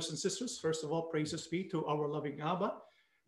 brothers and sisters, first of all, praises be to our loving Abba,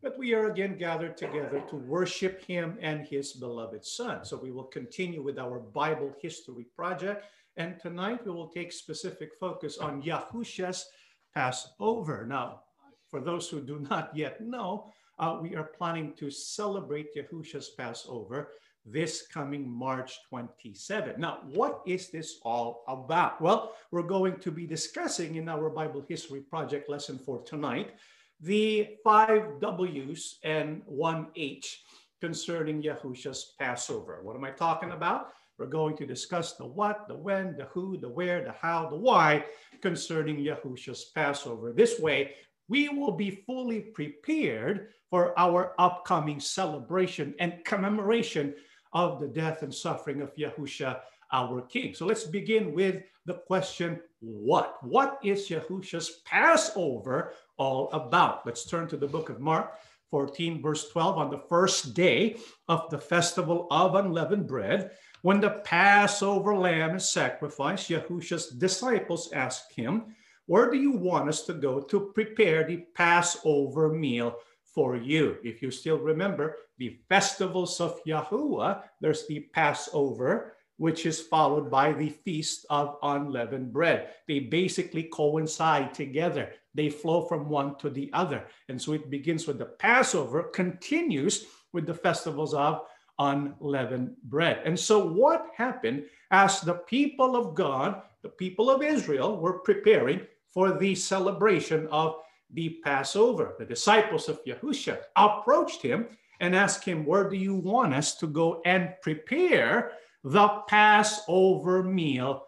that we are again gathered together to worship him and his beloved son. So we will continue with our Bible history project. And tonight we will take specific focus on Yahusha's Passover. Now, for those who do not yet know, uh, we are planning to celebrate Yahusha's Passover this coming March 27. Now, what is this all about? Well, we're going to be discussing in our Bible History Project lesson for tonight the five W's and one H concerning Yahusha's Passover. What am I talking about? We're going to discuss the what, the when, the who, the where, the how, the why concerning Yahusha's Passover. This way, we will be fully prepared for our upcoming celebration and commemoration of the death and suffering of Yahusha, our King. So let's begin with the question what? What is Yahusha's Passover all about? Let's turn to the book of Mark 14, verse 12. On the first day of the festival of unleavened bread, when the Passover lamb is sacrificed, Yahusha's disciples asked him, Where do you want us to go to prepare the Passover meal for you. If you still remember the festivals of Yahuwah, there's the Passover, which is followed by the Feast of Unleavened Bread. They basically coincide together, they flow from one to the other. And so it begins with the Passover, continues with the festivals of unleavened bread. And so, what happened as the people of God, the people of Israel, were preparing for the celebration of the Passover. The disciples of Yahusha approached him and asked him, Where do you want us to go and prepare the Passover meal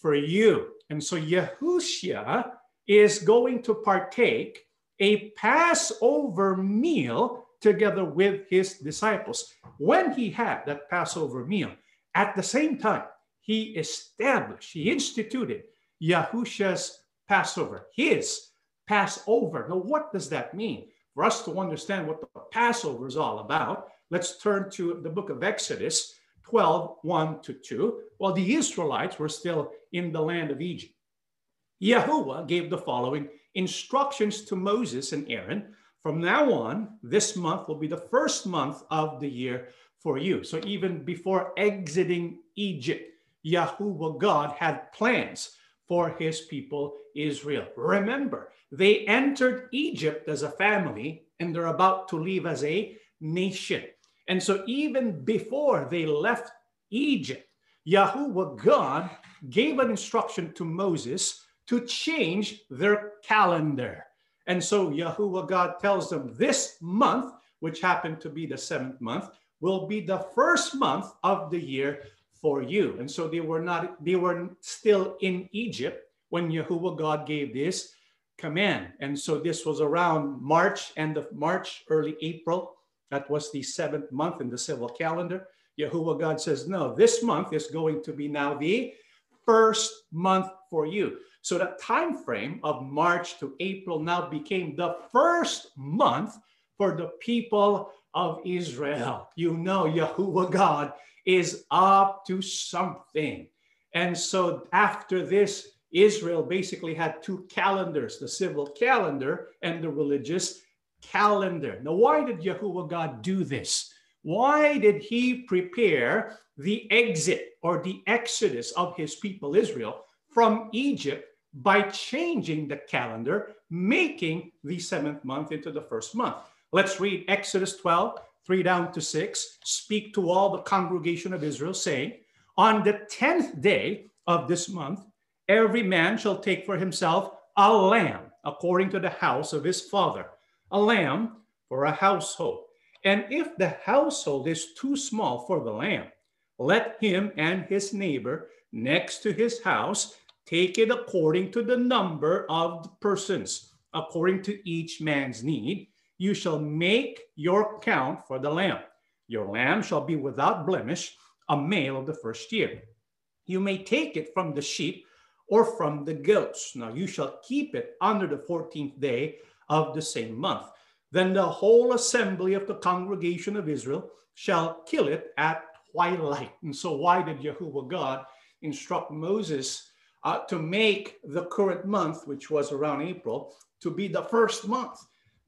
for you? And so Yahusha is going to partake a Passover meal together with his disciples. When he had that Passover meal, at the same time, he established, he instituted Yahusha's Passover, his Passover. Now, what does that mean? For us to understand what the Passover is all about, let's turn to the book of Exodus 12 1 to 2. While the Israelites were still in the land of Egypt, Yahuwah gave the following instructions to Moses and Aaron. From now on, this month will be the first month of the year for you. So even before exiting Egypt, Yahuwah God had plans for his people Israel. Remember, they entered Egypt as a family and they're about to leave as a nation. And so, even before they left Egypt, Yahuwah God gave an instruction to Moses to change their calendar. And so, Yahuwah God tells them this month, which happened to be the seventh month, will be the first month of the year for you. And so they were not, they were still in Egypt when Yahuwah God gave this command. And so this was around March, end of March, early April. That was the seventh month in the civil calendar. Yahuwah God says, no, this month is going to be now the first month for you. So the time frame of March to April now became the first month for the people of Israel. You know, Yahuwah God is up to something. And so after this, Israel basically had two calendars the civil calendar and the religious calendar. Now, why did Yahuwah God do this? Why did he prepare the exit or the exodus of his people Israel from Egypt by changing the calendar, making the seventh month into the first month? Let's read Exodus 12, 3 down to 6. Speak to all the congregation of Israel, saying, On the 10th day of this month, Every man shall take for himself a lamb according to the house of his father, a lamb for a household. And if the household is too small for the lamb, let him and his neighbor next to his house take it according to the number of the persons, according to each man's need. You shall make your count for the lamb. Your lamb shall be without blemish, a male of the first year. You may take it from the sheep or from the goats. Now you shall keep it under the 14th day of the same month. Then the whole assembly of the congregation of Israel shall kill it at twilight. And so, why did Yahuwah God instruct Moses uh, to make the current month, which was around April, to be the first month.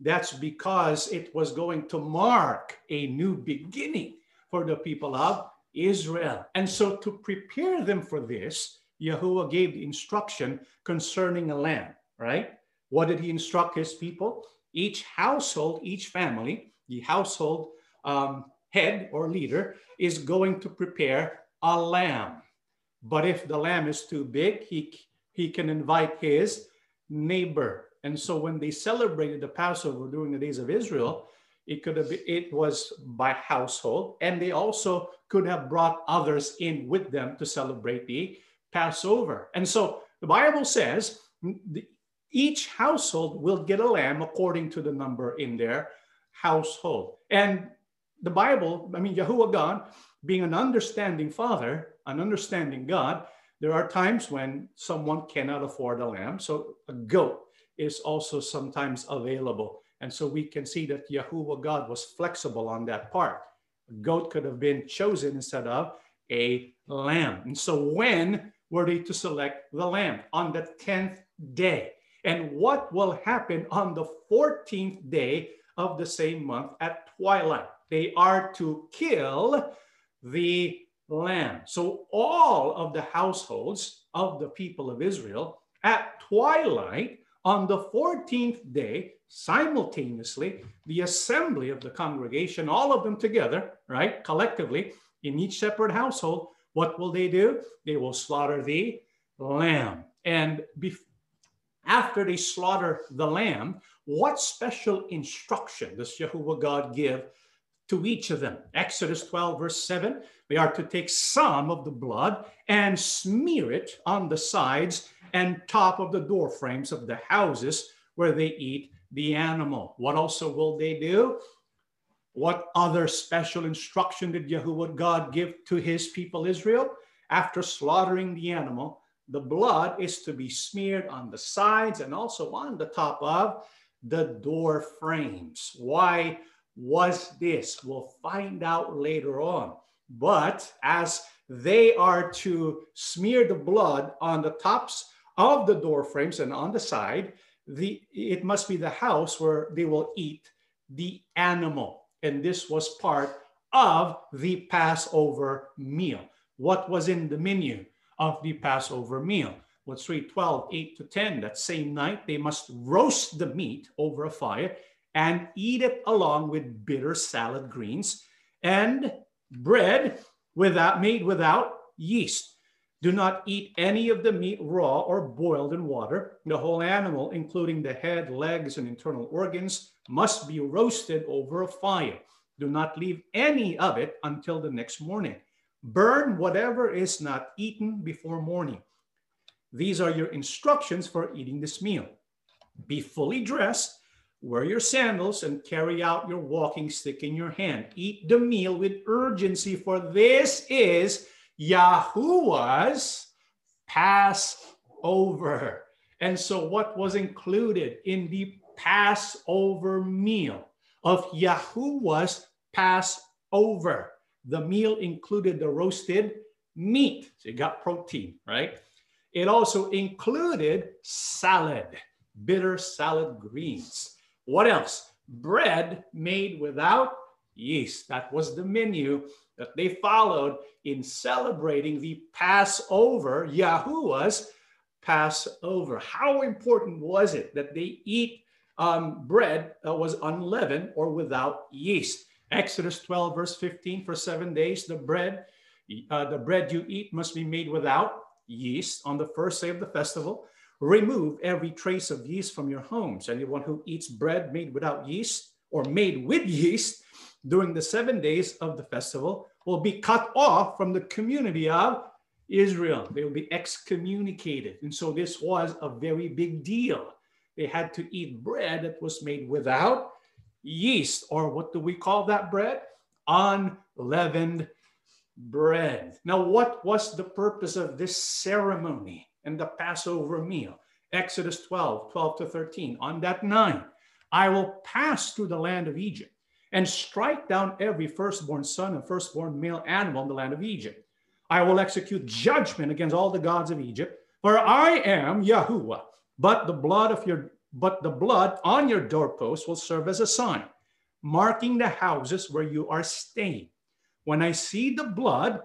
That's because it was going to mark a new beginning for the people of Israel. And so, to prepare them for this, Yahuwah gave the instruction concerning a lamb, right? What did he instruct his people? Each household, each family, the household um, head or leader is going to prepare a lamb. But if the lamb is too big, he, he can invite his neighbor. And so when they celebrated the Passover during the days of Israel, it could have been, it was by household, and they also could have brought others in with them to celebrate the Passover. And so the Bible says each household will get a lamb according to the number in their household. And the Bible, I mean, Yahuwah God, being an understanding father, an understanding God, there are times when someone cannot afford a lamb. So a goat is also sometimes available. And so we can see that Yahuwah God was flexible on that part. A goat could have been chosen instead of a lamb. And so when were they to select the lamb? On the 10th day. And what will happen on the 14th day of the same month at twilight? They are to kill the lamb. So all of the households of the people of Israel at twilight on the 14th day, simultaneously, the assembly of the congregation, all of them together, right, collectively, in each separate household, what will they do? They will slaughter the lamb. And after they slaughter the lamb, what special instruction does Jehovah God give to each of them? Exodus 12, verse 7 they are to take some of the blood and smear it on the sides and top of the door frames of the houses where they eat the animal. What also will they do? What other special instruction did Yahuwah God give to his people Israel? After slaughtering the animal, the blood is to be smeared on the sides and also on the top of the door frames. Why was this? We'll find out later on. But as they are to smear the blood on the tops of the door frames and on the side, the, it must be the house where they will eat the animal. And this was part of the Passover meal. What was in the menu of the Passover meal? Let's read 12, 8 to 10. That same night, they must roast the meat over a fire and eat it along with bitter salad greens and bread without made without yeast. Do not eat any of the meat raw or boiled in water. The whole animal, including the head, legs, and internal organs, must be roasted over a fire. Do not leave any of it until the next morning. Burn whatever is not eaten before morning. These are your instructions for eating this meal. Be fully dressed Wear your sandals and carry out your walking stick in your hand. Eat the meal with urgency, for this is Yahuwah's Passover. And so, what was included in the Passover meal of Yahuwah's Passover? The meal included the roasted meat. So, you got protein, right? It also included salad, bitter salad greens what else? Bread made without yeast. That was the menu that they followed in celebrating the Passover, Yahuwah's Passover. How important was it that they eat um, bread that was unleavened or without yeast? Exodus 12, verse 15 for seven days, the bread, uh, the bread you eat must be made without yeast on the first day of the festival. Remove every trace of yeast from your homes. Anyone who eats bread made without yeast or made with yeast during the seven days of the festival will be cut off from the community of Israel. They will be excommunicated. And so this was a very big deal. They had to eat bread that was made without yeast, or what do we call that bread? Unleavened bread. Now, what was the purpose of this ceremony? and the Passover meal. Exodus 12, 12 to 13. On that night, I will pass through the land of Egypt and strike down every firstborn son and firstborn male animal in the land of Egypt. I will execute judgment against all the gods of Egypt, For I am Yahuwah, but the blood of your but the blood on your doorpost will serve as a sign, marking the houses where you are staying. When I see the blood,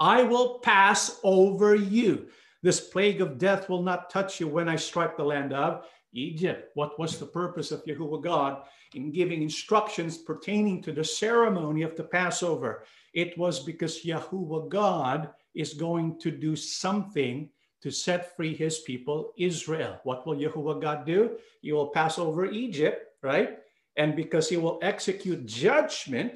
I will pass over you. This plague of death will not touch you when I strike the land of Egypt. What was the purpose of Yahuwah God in giving instructions pertaining to the ceremony of the Passover? It was because Yahuwah God is going to do something to set free his people, Israel. What will Yahuwah God do? He will pass over Egypt, right? And because he will execute judgment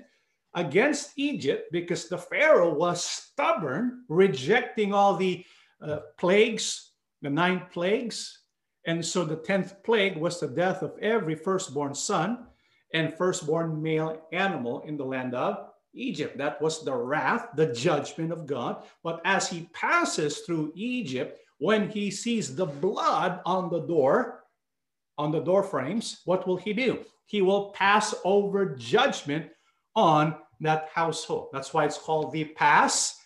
against Egypt, because the Pharaoh was stubborn, rejecting all the uh, plagues, the nine plagues. And so the 10th plague was the death of every firstborn son and firstborn male animal in the land of Egypt. That was the wrath, the judgment of God. But as he passes through Egypt, when he sees the blood on the door, on the door frames, what will he do? He will pass over judgment on that household. That's why it's called the pass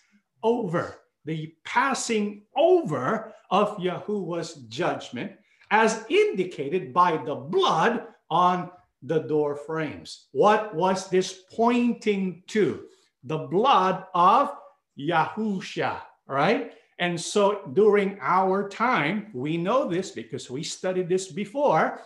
over, the passing over of Yahuwah's judgment, as indicated by the blood on the door frames. What was this pointing to? The blood of Yahusha, right? And so during our time, we know this because we studied this before.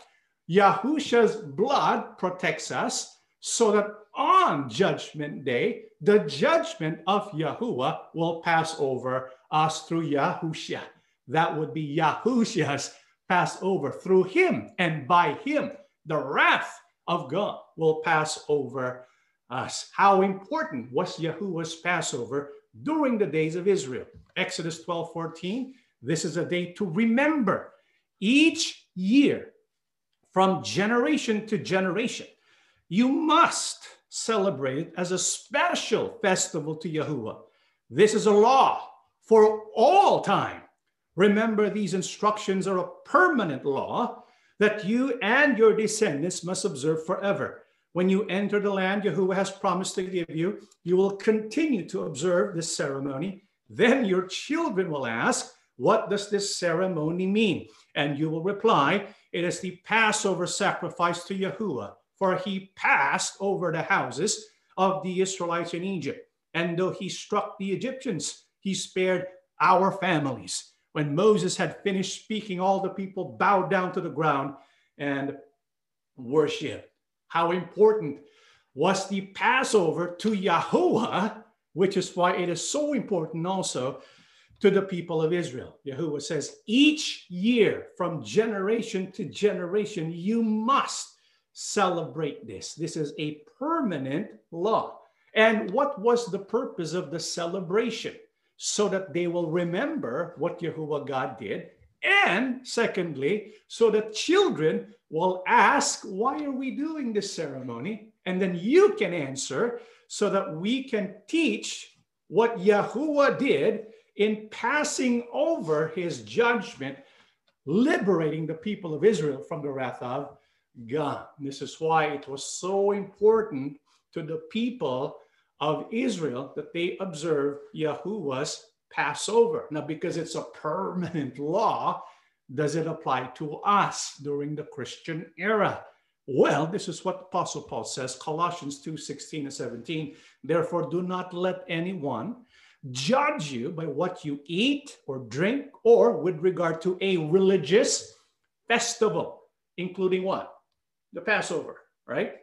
Yahusha's blood protects us so that on judgment day, the judgment of Yahuwah will pass over us through Yahusha. That would be Yahusha's Passover through him and by him. The wrath of God will pass over us. How important was Yahuwah's Passover during the days of Israel? Exodus 12 14. This is a day to remember each year from generation to generation. You must celebrate it as a special festival to Yahuwah. This is a law for all time. Remember, these instructions are a permanent law that you and your descendants must observe forever. When you enter the land Yahuwah has promised to give you, you will continue to observe this ceremony. Then your children will ask, What does this ceremony mean? And you will reply, It is the Passover sacrifice to Yahuwah, for he passed over the houses of the Israelites in Egypt. And though he struck the Egyptians, he spared our families. When Moses had finished speaking, all the people bowed down to the ground and worshiped. How important was the Passover to Yahuwah, which is why it is so important also to the people of Israel. Yahuwah says, each year from generation to generation, you must celebrate this. This is a permanent law. And what was the purpose of the celebration? So that they will remember what Yahuwah God did. And secondly, so that children will ask, Why are we doing this ceremony? And then you can answer so that we can teach what Yahuwah did in passing over his judgment, liberating the people of Israel from the wrath of God. This is why it was so important to the people of Israel that they observe Yahuwah's Passover. Now, because it's a permanent law, does it apply to us during the Christian era? Well, this is what Apostle Paul says, Colossians 2 16 and 17. Therefore, do not let anyone judge you by what you eat or drink, or with regard to a religious festival, including what? The Passover, right?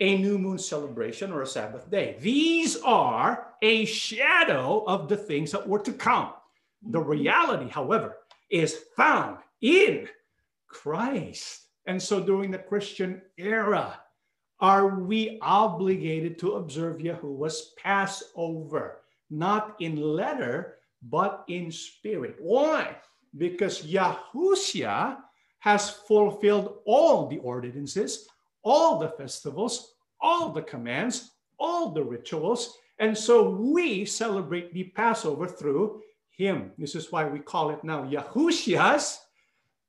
A new moon celebration or a Sabbath day. These are a shadow of the things that were to come. The reality, however, is found in Christ. And so during the Christian era, are we obligated to observe Yahuwah's Passover, not in letter, but in spirit? Why? Because Yahushua has fulfilled all the ordinances, all the festivals, all the commands, all the rituals. And so we celebrate the Passover through him. This is why we call it now Yahushua's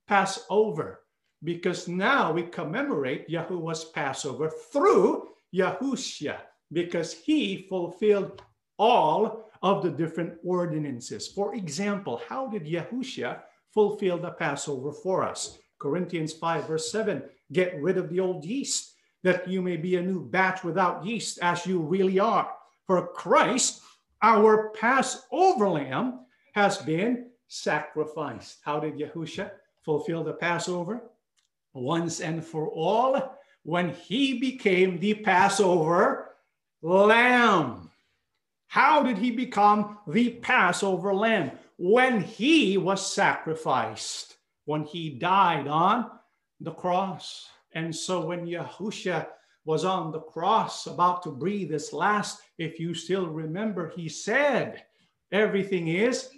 Passover, because now we commemorate Yahuwah's Passover through Yahushua, because he fulfilled all of the different ordinances. For example, how did Yahushua fulfill the Passover for us? Corinthians 5, verse 7 Get rid of the old yeast, that you may be a new batch without yeast, as you really are. For Christ, our Passover lamb, has been sacrificed. How did Yahushua fulfill the Passover? Once and for all, when he became the Passover lamb. How did he become the Passover lamb? When he was sacrificed, when he died on the cross. And so when Yahusha was on the cross about to breathe his last, if you still remember, he said, Everything is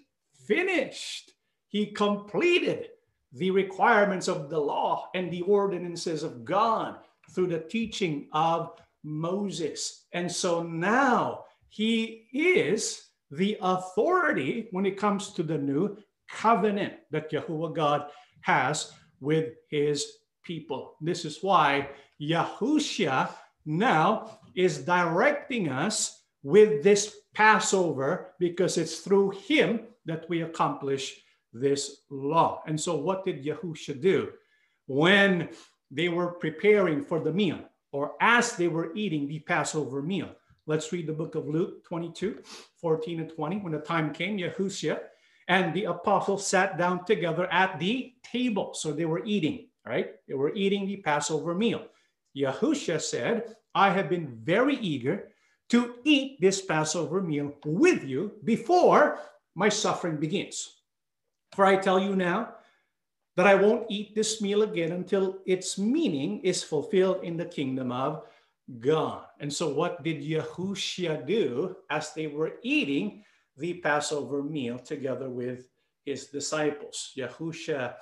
finished. He completed the requirements of the law and the ordinances of God through the teaching of Moses. And so now he is the authority when it comes to the new covenant that Yahuwah God has with his people. This is why Yahushua now is directing us with this Passover because it's through him that we accomplish this law. And so, what did Yahushua do when they were preparing for the meal or as they were eating the Passover meal? Let's read the book of Luke 22, 14 and 20. When the time came, Yahushua and the apostles sat down together at the table. So they were eating, right? They were eating the Passover meal. Yahushua said, I have been very eager to eat this Passover meal with you before my suffering begins. For I tell you now that I won't eat this meal again until its meaning is fulfilled in the kingdom of God. And so, what did Yahushua do as they were eating the Passover meal together with his disciples? Yahushua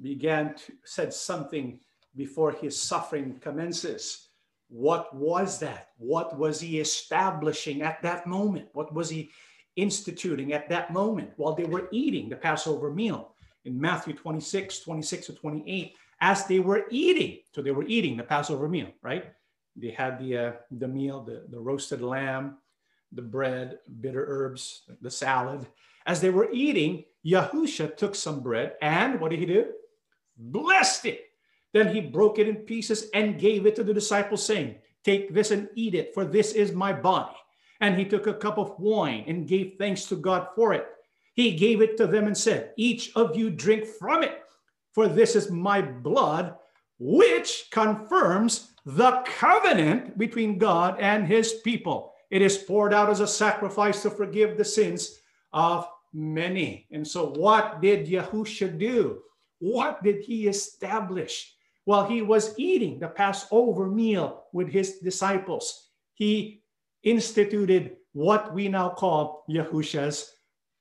began to said something before his suffering commences. What was that? What was he establishing at that moment? What was he instituting at that moment while they were eating the Passover meal? In Matthew 26, 26 to 28, as they were eating, so they were eating the Passover meal, right? They had the uh, the meal, the, the roasted lamb, the bread, bitter herbs, the salad. As they were eating, Yahusha took some bread and what did he do? Blessed it. Then he broke it in pieces and gave it to the disciples, saying, Take this and eat it, for this is my body. And he took a cup of wine and gave thanks to God for it. He gave it to them and said, Each of you drink from it, for this is my blood, which confirms the covenant between God and his people. It is poured out as a sacrifice to forgive the sins of many. And so, what did Yahusha do? What did he establish? While he was eating the Passover meal with his disciples, he instituted what we now call Yahusha's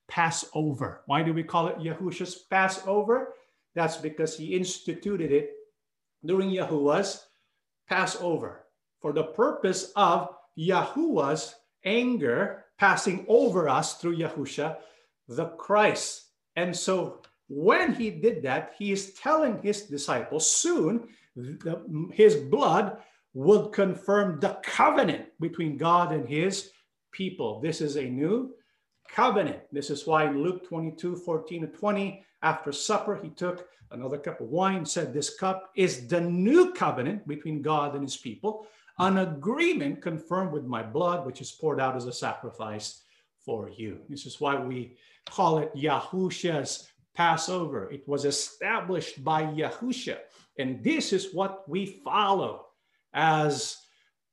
Passover. Why do we call it Yahusha's Passover? That's because he instituted it during Yahuwah's Passover for the purpose of Yahuwah's anger passing over us through Yahusha, the Christ. And so when he did that, he is telling his disciples soon the, his blood would confirm the covenant between God and his people. This is a new covenant. This is why in Luke 22 14 to 20, after supper, he took another cup of wine, said, This cup is the new covenant between God and his people, an agreement confirmed with my blood, which is poured out as a sacrifice for you. This is why we call it Yahusha's Passover. It was established by Yahusha. And this is what we follow as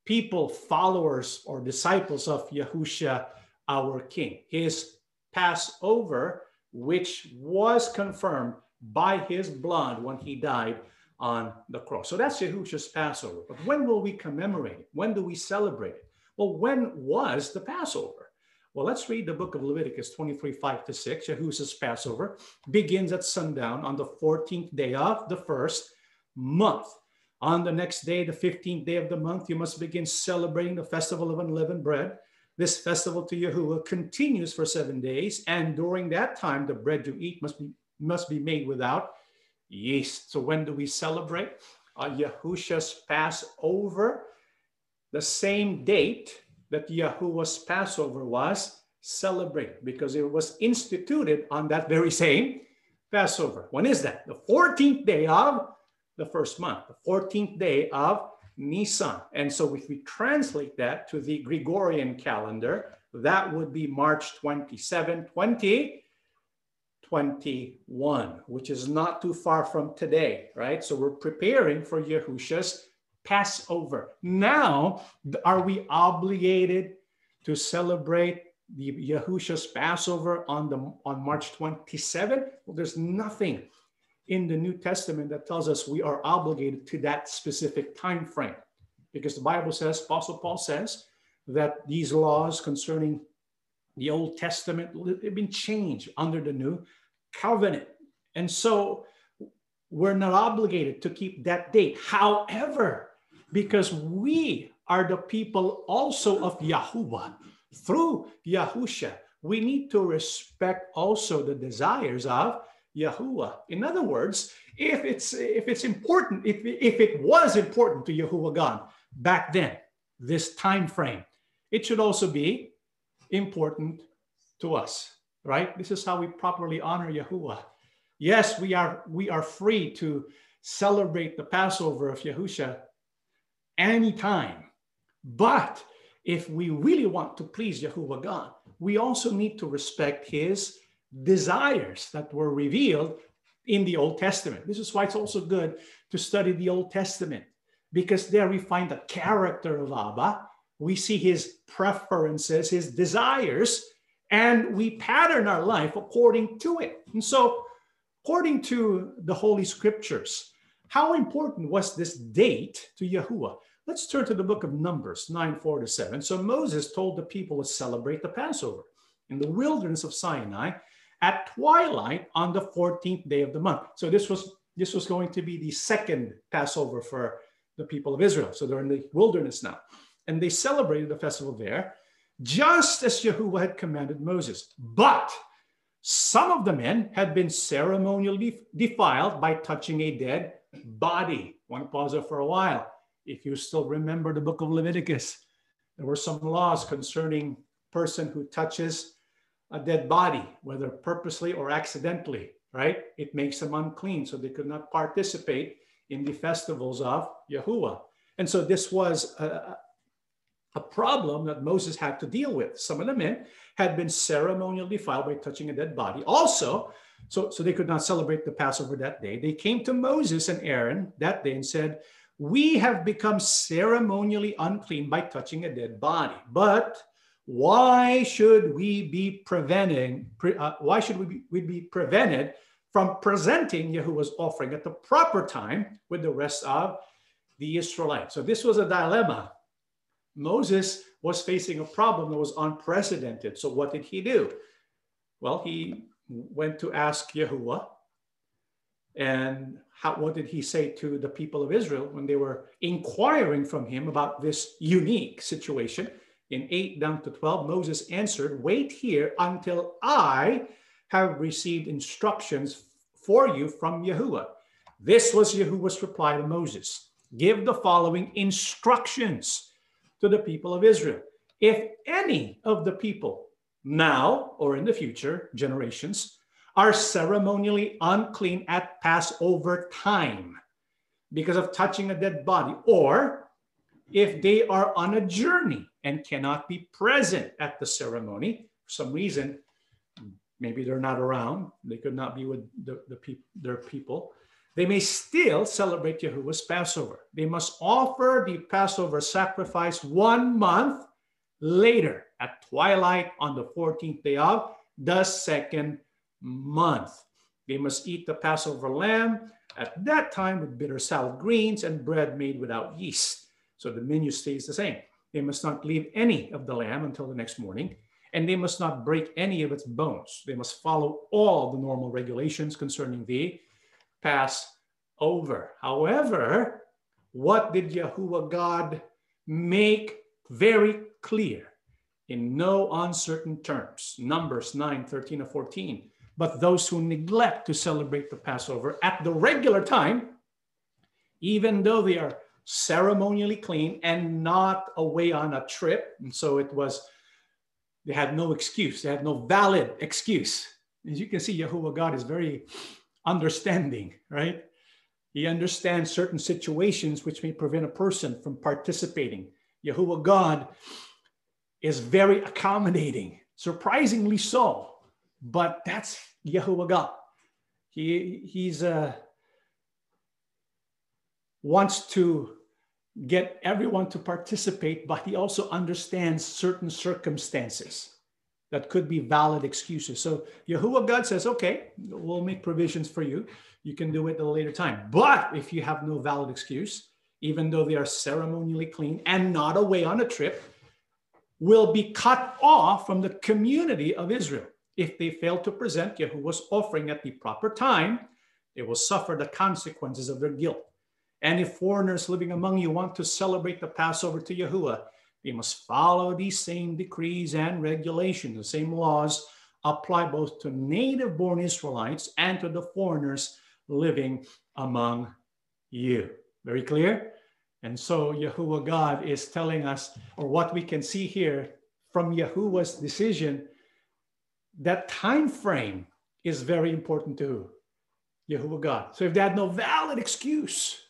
people, followers, or disciples of Yahusha, our King. His Passover, which was confirmed by his blood when he died on the cross. So that's Yahusha's Passover. But when will we commemorate it? When do we celebrate it? Well, when was the Passover? Well, let's read the book of Leviticus 23, 5 to 6. Yahusha's Passover begins at sundown on the 14th day of the first month. On the next day, the 15th day of the month, you must begin celebrating the festival of unleavened bread. This festival to Yahuwah continues for seven days, and during that time, the bread you eat must be must be made without yeast. So when do we celebrate? Uh, Yahusha's Passover, the same date that Yahuwah's Passover was celebrate because it was instituted on that very same Passover. When is that? The 14th day of the first month, the 14th day of Nisan. And so if we translate that to the Gregorian calendar, that would be March 27, 2021, which is not too far from today, right? So we're preparing for Yahusha's Passover. Now, are we obligated to celebrate the Yahusha's Passover on the on March 27? Well, there's nothing in the New Testament that tells us we are obligated to that specific time frame. Because the Bible says, Apostle Paul says, that these laws concerning the Old Testament have been changed under the new covenant. And so we're not obligated to keep that date. However, because we are the people also of Yahuwah through Yahusha, we need to respect also the desires of Yahuwah. In other words, if it's if it's important, if, if it was important to Yahuwah God back then, this time frame, it should also be important to us, right? This is how we properly honor Yahuwah. Yes, we are we are free to celebrate the Passover of Yahusha anytime. But if we really want to please Yahuwah God, we also need to respect his desires that were revealed in the Old Testament. This is why it's also good to study the Old Testament because there we find the character of Abba, we see his preferences, his desires, and we pattern our life according to it. And so, according to the Holy Scriptures, how important was this date to Yahuwah? Let's turn to the book of Numbers 9 4 to 7. So, Moses told the people to celebrate the Passover in the wilderness of Sinai at twilight on the 14th day of the month. So this was this was going to be the second Passover for the people of Israel. So they're in the wilderness now. And they celebrated the festival there, just as Yahuwah had commanded Moses. But some of the men had been ceremonially defiled by touching a dead body. Want to pause there for a while. If you still remember the book of Leviticus, there were some laws concerning person who touches a dead body, whether purposely or accidentally, right? It makes them unclean, so they could not participate in the festivals of Yahuwah. And so this was a, a problem that Moses had to deal with. Some of the men had been ceremonially defiled by touching a dead body. Also, so, so they could not celebrate the Passover that day. They came to Moses and Aaron that day and said, We have become ceremonially unclean by touching a dead body. But why should we be preventing, uh, why should we be, we be prevented from presenting Yahuwah's offering at the proper time with the rest of the Israelites? So this was a dilemma. Moses was facing a problem that was unprecedented. So what did he do? Well, he went to ask Yahuwah. And how, what did he say to the people of Israel when they were inquiring from him about this unique situation? in 8 down to 12, Moses answered, Wait here until I have received instructions for you from Yahuwah. This was Yahuwah's reply to Moses Give the following instructions to the people of Israel. If any of the people now or in the future generations are ceremonially unclean at Passover time because of touching a dead body, or if they are on a journey and cannot be present at the ceremony for some reason. Maybe they're not around. They could not be with the, the pe- their people. They may still celebrate Yahuwah's Passover. They must offer the Passover sacrifice one month later at twilight on the 14th day of the second month. They must eat the Passover lamb at that time with bitter salad greens and bread made without yeast. So the menu stays the same. They must not leave any of the lamb until the next morning, and they must not break any of its bones. They must follow all the normal regulations concerning the Passover. However, what did Yahuwah God make very clear in no uncertain terms? Numbers 9, 13, or 14. But those who neglect to celebrate the Passover at the regular time, even though they are ceremonially clean and not away on a trip. And so it was they had no excuse. They had no valid excuse. As you can see, Yahuwah God is very understanding, right? He understands certain situations which may prevent a person from participating. Yahuwah God is very accommodating, surprisingly so. But that's Yahuwah God. He he's uh, wants to get everyone to participate, but he also understands certain circumstances that could be valid excuses. So Yahuwah God says, okay, we'll make provisions for you. You can do it at a later time. But if you have no valid excuse, even though they are ceremonially clean and not away on a trip, will be cut off from the community of Israel. If they fail to present Yahuwah's offering at the proper time, they will suffer the consequences of their guilt. And if foreigners living among you want to celebrate the Passover to Yahuwah, they must follow these same decrees and regulations. The same laws apply both to native born Israelites and to the foreigners living among you. Very clear? And so Yahuwah God is telling us, or what we can see here from Yahuwah's decision, that time frame is very important to Yahuwah God. So if they had no valid excuse,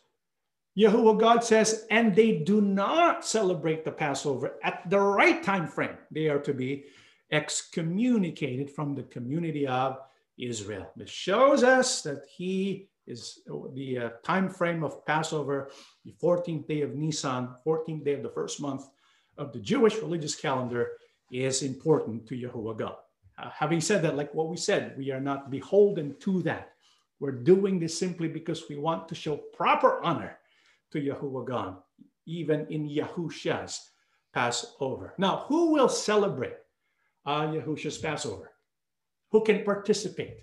Yahuwah God says, and they do not celebrate the Passover at the right time frame, they are to be excommunicated from the community of Israel. This shows us that he is the uh, time frame of Passover, the 14th day of Nisan, 14th day of the first month of the Jewish religious calendar is important to Yahuwah God. Uh, having said that, like what we said, we are not beholden to that. We're doing this simply because we want to show proper honor to Yahuwah God, even in Yahusha's Passover. Now, who will celebrate uh, Yahusha's Passover? Who can participate?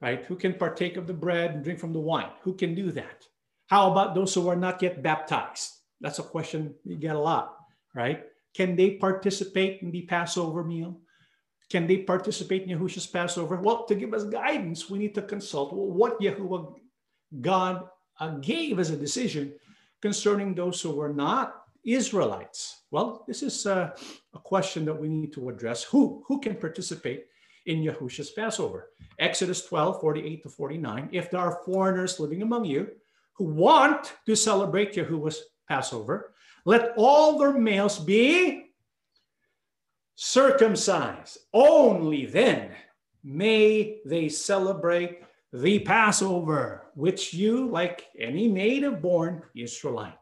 Right? Who can partake of the bread and drink from the wine? Who can do that? How about those who are not yet baptized? That's a question you get a lot, right? Can they participate in the Passover meal? Can they participate in Yahusha's Passover? Well, to give us guidance, we need to consult what Yahuwah God uh, gave as a decision concerning those who were not Israelites? Well, this is a, a, question that we need to address. Who, who can participate in Yahusha's Passover? Exodus 12, 48 to 49. If there are foreigners living among you who want to celebrate Yahuwah's Passover, let all their males be circumcised. Only then may they celebrate the Passover, which you, like any native born Israelite,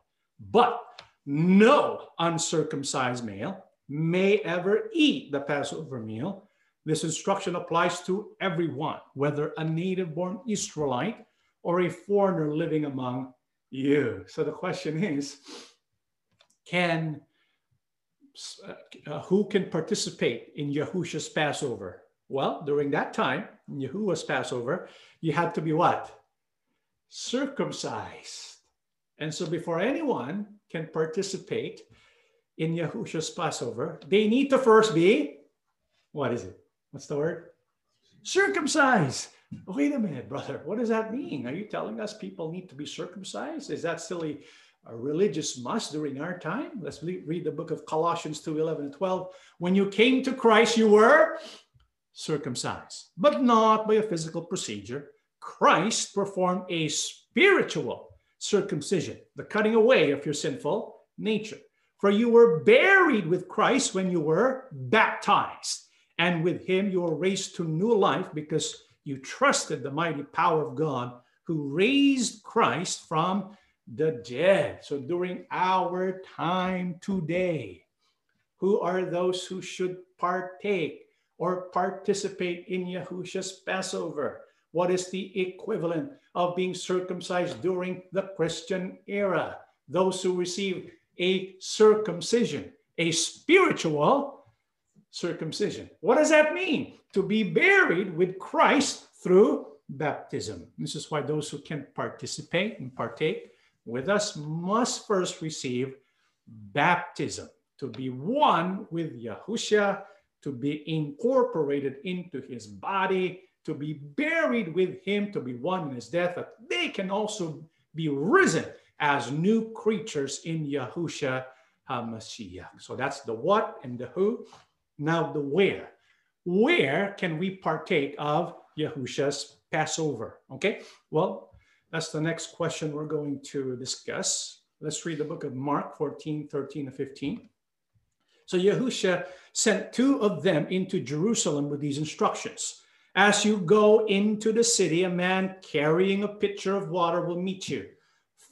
but no uncircumcised male may ever eat the Passover meal. This instruction applies to everyone, whether a native born Israelite or a foreigner living among you. So the question is can uh, who can participate in Yahusha's Passover? Well, during that time, Yahuwah's Passover, you had to be what? Circumcised. And so before anyone can participate in Yahushua's Passover, they need to first be, what is it? What's the word? Circumcised. Wait a minute, brother. What does that mean? Are you telling us people need to be circumcised? Is that silly a religious must during our time? Let's read the book of Colossians 2 11 and 12. When you came to Christ, you were circumcised, but not by a physical procedure. Christ performed a spiritual circumcision, the cutting away of your sinful nature. For you were buried with Christ when you were baptized, and with him you were raised to new life because you trusted the mighty power of God who raised Christ from the dead. So during our time today, who are those who should partake or participate in Yahusha's Passover? What is the equivalent of being circumcised during the Christian era? Those who receive a circumcision, a spiritual circumcision. What does that mean? To be buried with Christ through baptism. This is why those who can participate and partake with us must first receive baptism to be one with Yahusha to be incorporated into his body, to be buried with him, to be one in his death, that they can also be risen as new creatures in Yahusha HaMashiach. So that's the what and the who. Now, the where. Where can we partake of Yahusha's Passover? Okay, well, that's the next question we're going to discuss. Let's read the book of Mark 14, 13, and 15. So Yahusha sent two of them into Jerusalem with these instructions. As you go into the city, a man carrying a pitcher of water will meet you.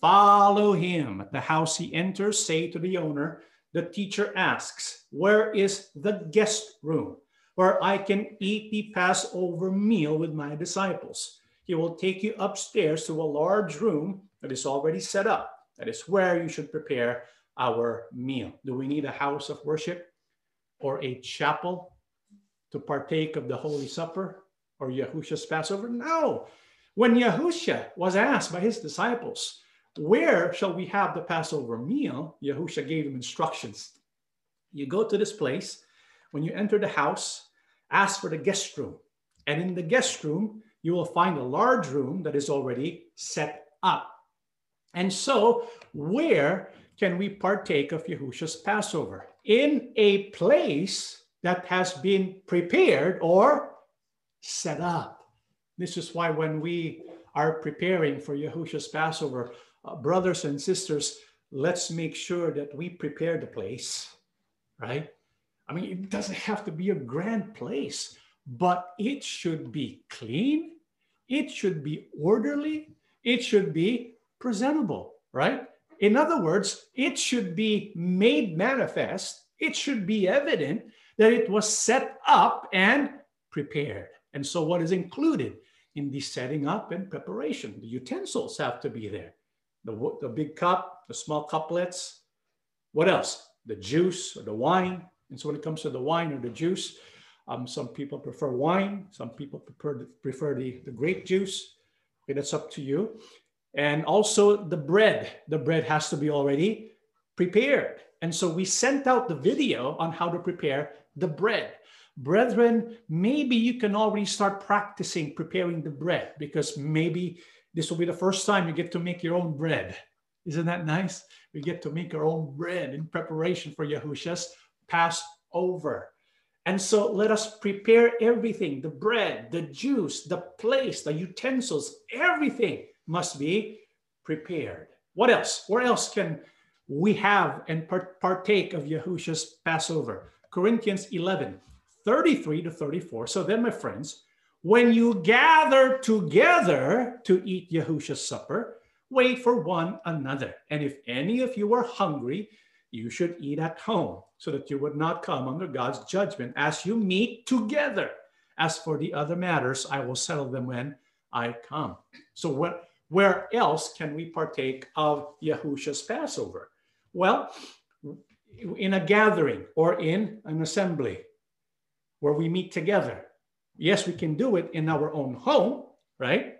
Follow him. At the house he enters, say to the owner, the teacher asks, Where is the guest room where I can eat the Passover meal with my disciples? He will take you upstairs to a large room that is already set up. That is where you should prepare our meal. Do we need a house of worship or a chapel to partake of the Holy Supper or Yahusha's Passover? No. When Yahusha was asked by his disciples, where shall we have the Passover meal? Yahusha gave him instructions. You go to this place. When you enter the house, ask for the guest room. And in the guest room, you will find a large room that is already set up. And so, where can we partake of Yahusha's Passover? In a place that has been prepared or set up. This is why when we are preparing for Yahusha's Passover, uh, brothers and sisters, let's make sure that we prepare the place, right? I mean, it doesn't have to be a grand place, but it should be clean, it should be orderly, it should be presentable, right? In other words, it should be made manifest, it should be evident that it was set up and prepared. And so, what is included in the setting up and preparation? The utensils have to be there the, the big cup, the small couplets. What else? The juice or the wine. And so when it comes to the wine or the juice, um, some people prefer wine. Some people prefer, prefer the, the grape juice. Okay, that's up to you. And also the bread. The bread has to be already prepared. And so we sent out the video on how to prepare the bread. Brethren, maybe you can already start practicing preparing the bread because maybe this will be the first time you get to make your own bread. Isn't that nice? We get to make our own bread in preparation for Yahusha's Passover. And so let us prepare everything the bread, the juice, the place, the utensils, everything must be prepared. What else? Where else can we have and partake of Yahusha's Passover? Corinthians 11, 33 to 34. So then, my friends, when you gather together to eat Yahusha's supper, wait for one another. And if any of you are hungry, you should eat at home, so that you would not come under God's judgment as you meet together. As for the other matters, I will settle them when I come. So, what, where else can we partake of Yahusha's Passover? Well, in a gathering or in an assembly where we meet together Yes, we can do it in our own home, right?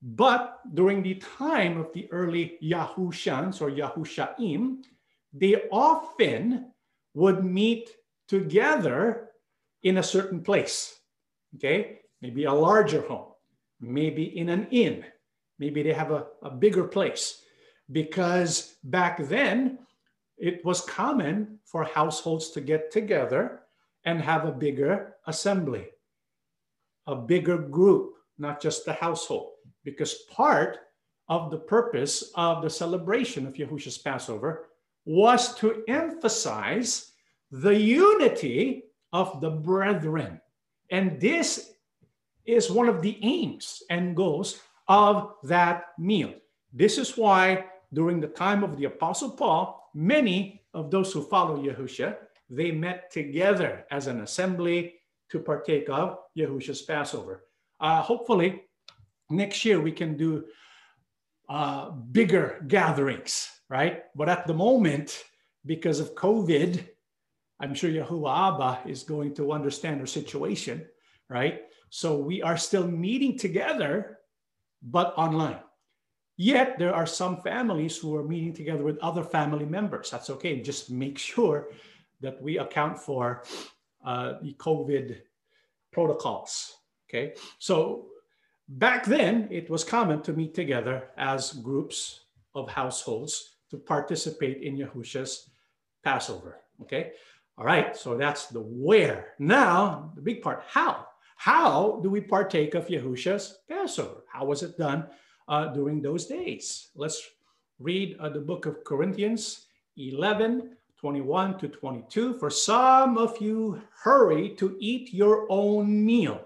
But during the time of the early Yahushans or Yahushaim, they often would meet together in a certain place. Okay, maybe a larger home, maybe in an inn, maybe they have a, a bigger place. Because back then, it was common for households to get together and have a bigger assembly a bigger group, not just the household, because part of the purpose of the celebration of Yahusha's Passover was to emphasize the unity of the brethren. And this is one of the aims and goals of that meal. This is why during the time of the Apostle Paul, many of those who follow Yahusha, they met together as an assembly to partake of Yahusha's Passover. Uh, hopefully, next year we can do uh, bigger gatherings, right? But at the moment, because of COVID, I'm sure Yahuwah Abba is going to understand our situation, right? So we are still meeting together, but online. Yet there are some families who are meeting together with other family members. That's okay. Just make sure that we account for uh, the COVID protocols. Okay, so back then it was common to meet together as groups of households to participate in Yahusha's Passover. Okay, All right, so that's the where. Now, the big part how? How do we partake of Yahusha's Passover? How was it done uh, during those days? Let's read uh, the book of Corinthians 11 21 to 22. For some of you hurry to eat your own meal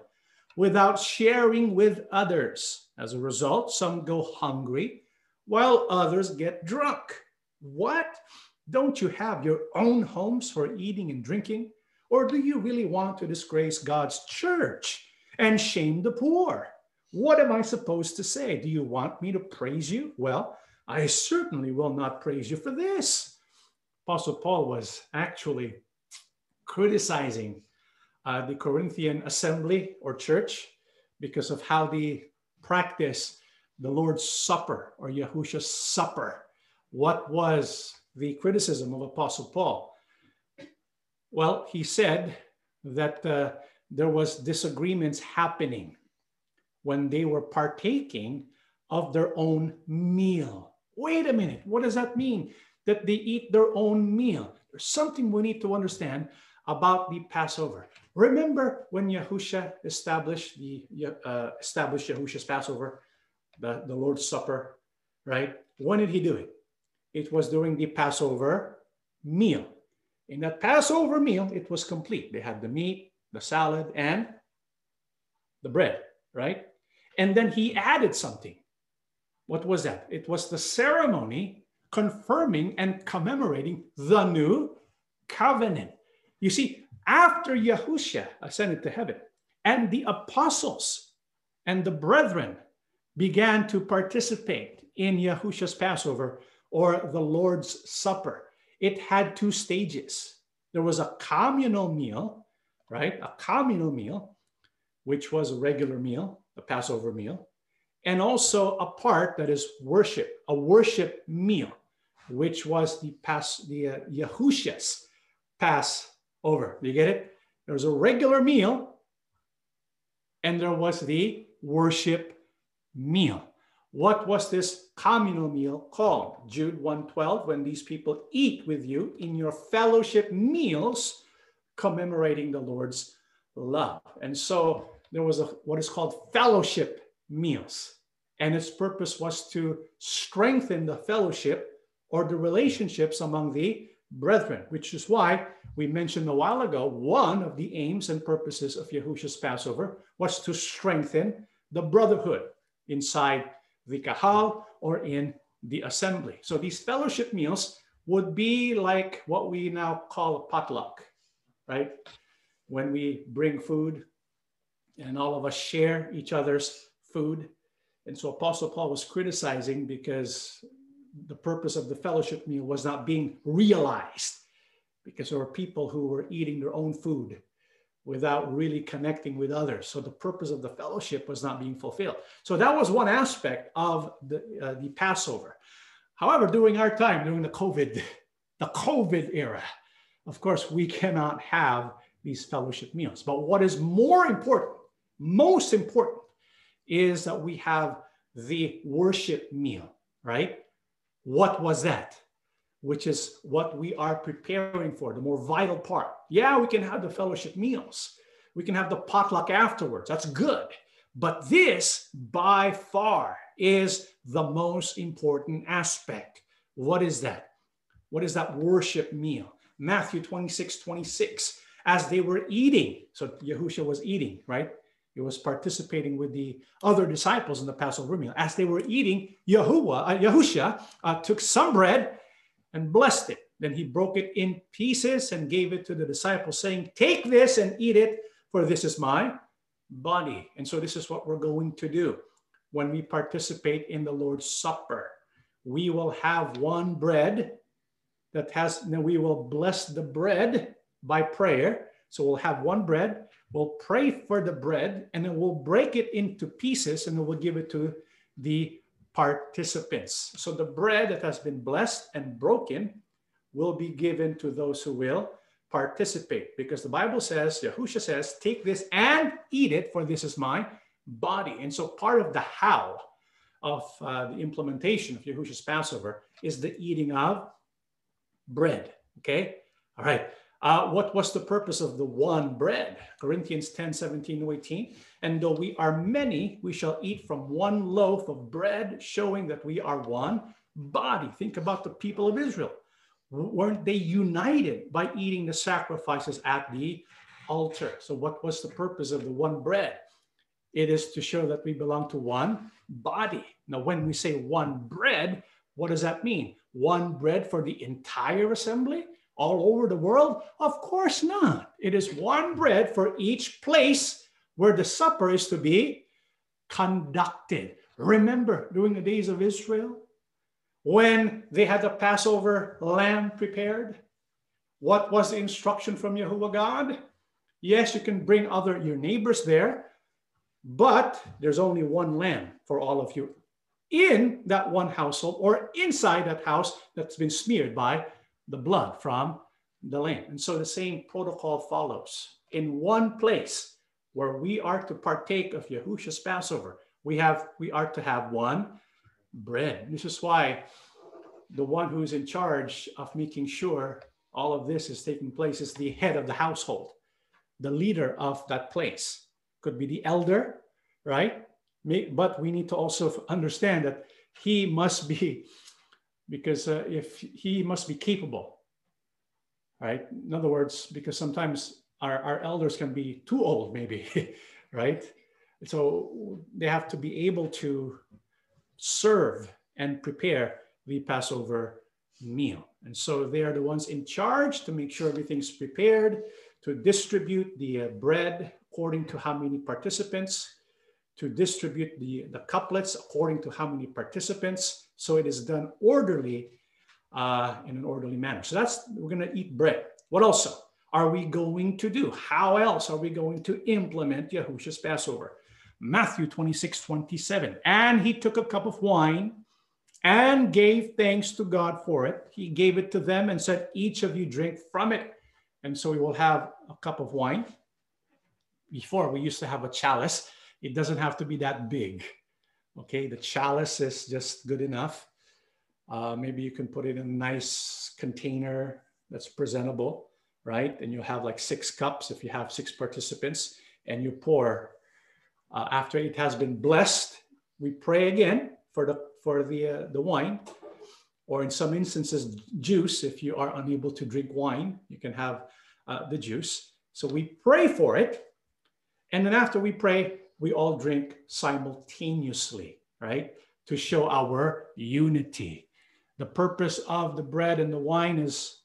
without sharing with others. As a result, some go hungry while others get drunk. What? Don't you have your own homes for eating and drinking? Or do you really want to disgrace God's church and shame the poor? What am I supposed to say? Do you want me to praise you? Well, I certainly will not praise you for this. Apostle Paul was actually criticizing uh, the Corinthian assembly or church because of how they practice the Lord's Supper or Yahusha's Supper. What was the criticism of Apostle Paul? Well, he said that uh, there was disagreements happening when they were partaking of their own meal. Wait a minute, what does that mean? That they eat their own meal. There's something we need to understand about the Passover. Remember when Yahusha established the uh, established Yahusha's Passover, the, the Lord's Supper, right? When did he do it? It was during the Passover meal. In that Passover meal, it was complete. They had the meat, the salad, and the bread, right? And then he added something. What was that? It was the ceremony confirming and commemorating the new covenant. You see, after Yahusha ascended to heaven and the apostles and the brethren began to participate in Yahusha's Passover or the Lord's Supper, it had two stages. There was a communal meal, right? A communal meal, which was a regular meal, a Passover meal, and also a part that is worship, a worship meal, which was the pas the uh, Yahusha's Passover. Do you get it? There was a regular meal, and there was the worship meal. What was this communal meal called? Jude 1:12 when these people eat with you in your fellowship meals commemorating the Lord's love. And so there was a what is called fellowship meals. And its purpose was to strengthen the fellowship or the relationships among the brethren, which is why we mentioned a while ago one of the aims and purposes of Yahushua's Passover was to strengthen the brotherhood inside the kahal or in the assembly. So these fellowship meals would be like what we now call a potluck, right? When we bring food and all of us share each other's food. And so Apostle Paul was criticizing because the purpose of the fellowship meal was not being realized because there were people who were eating their own food without really connecting with others. So the purpose of the fellowship was not being fulfilled. So that was one aspect of the, uh, the Passover. However, during our time, during the COVID, the COVID era, of course, we cannot have these fellowship meals. But what is more important, most important, is that we have the worship meal, right? What was that? Which is what we are preparing for, the more vital part. Yeah, we can have the fellowship meals, we can have the potluck afterwards. That's good. But this, by far, is the most important aspect. What is that? What is that worship meal? Matthew 26, 26. As they were eating, so Yahusha was eating, right? He was participating with the other disciples in the Passover meal. As they were eating, Yahuwah, uh, Yahusha uh, took some bread and blessed it. Then he broke it in pieces and gave it to the disciples, saying, Take this and eat it, for this is my body. And so, this is what we're going to do when we participate in the Lord's Supper. We will have one bread that has, we will bless the bread by prayer. So, we'll have one bread We'll pray for the bread and then we'll break it into pieces and then we'll give it to the participants. So the bread that has been blessed and broken will be given to those who will participate because the Bible says, Yahusha says, take this and eat it, for this is my body. And so part of the how of uh, the implementation of Yahusha's Passover is the eating of bread. Okay. All right. Uh, what was the purpose of the one bread? Corinthians 10 17 to 18. And though we are many, we shall eat from one loaf of bread, showing that we are one body. Think about the people of Israel. Weren't they united by eating the sacrifices at the altar? So, what was the purpose of the one bread? It is to show that we belong to one body. Now, when we say one bread, what does that mean? One bread for the entire assembly? All over the world? Of course not. It is one bread for each place where the supper is to be conducted. Remember during the days of Israel when they had the Passover lamb prepared? What was the instruction from Yahuwah God? Yes, you can bring other your neighbors there, but there's only one lamb for all of you in that one household or inside that house that's been smeared by the blood from the lamb. And so the same protocol follows. In one place where we are to partake of Yahushua's Passover, we have we are to have one bread. This is why the one who's in charge of making sure all of this is taking place is the head of the household, the leader of that place. Could be the elder, right? But we need to also understand that he must be because uh, if he must be capable, right? In other words, because sometimes our, our elders can be too old, maybe, right? So they have to be able to serve and prepare the Passover meal. And so they are the ones in charge to make sure everything's prepared, to distribute the uh, bread according to how many participants, to distribute the, the couplets according to how many participants. So it is done orderly uh, in an orderly manner. So that's, we're going to eat bread. What also are we going to do? How else are we going to implement Yahushua's Passover? Matthew 26, 27. And he took a cup of wine and gave thanks to God for it. He gave it to them and said, Each of you drink from it. And so we will have a cup of wine. Before we used to have a chalice it doesn't have to be that big. Okay, the chalice is just good enough. Uh, maybe you can put it in a nice container that's presentable, right? And you have like six cups if you have six participants, and you pour. Uh, after it has been blessed, we pray again for the for the uh, the wine, or in some instances, juice. If you are unable to drink wine, you can have uh, the juice. So we pray for it, and then after we pray, we all drink simultaneously, right? To show our unity. The purpose of the bread and the wine is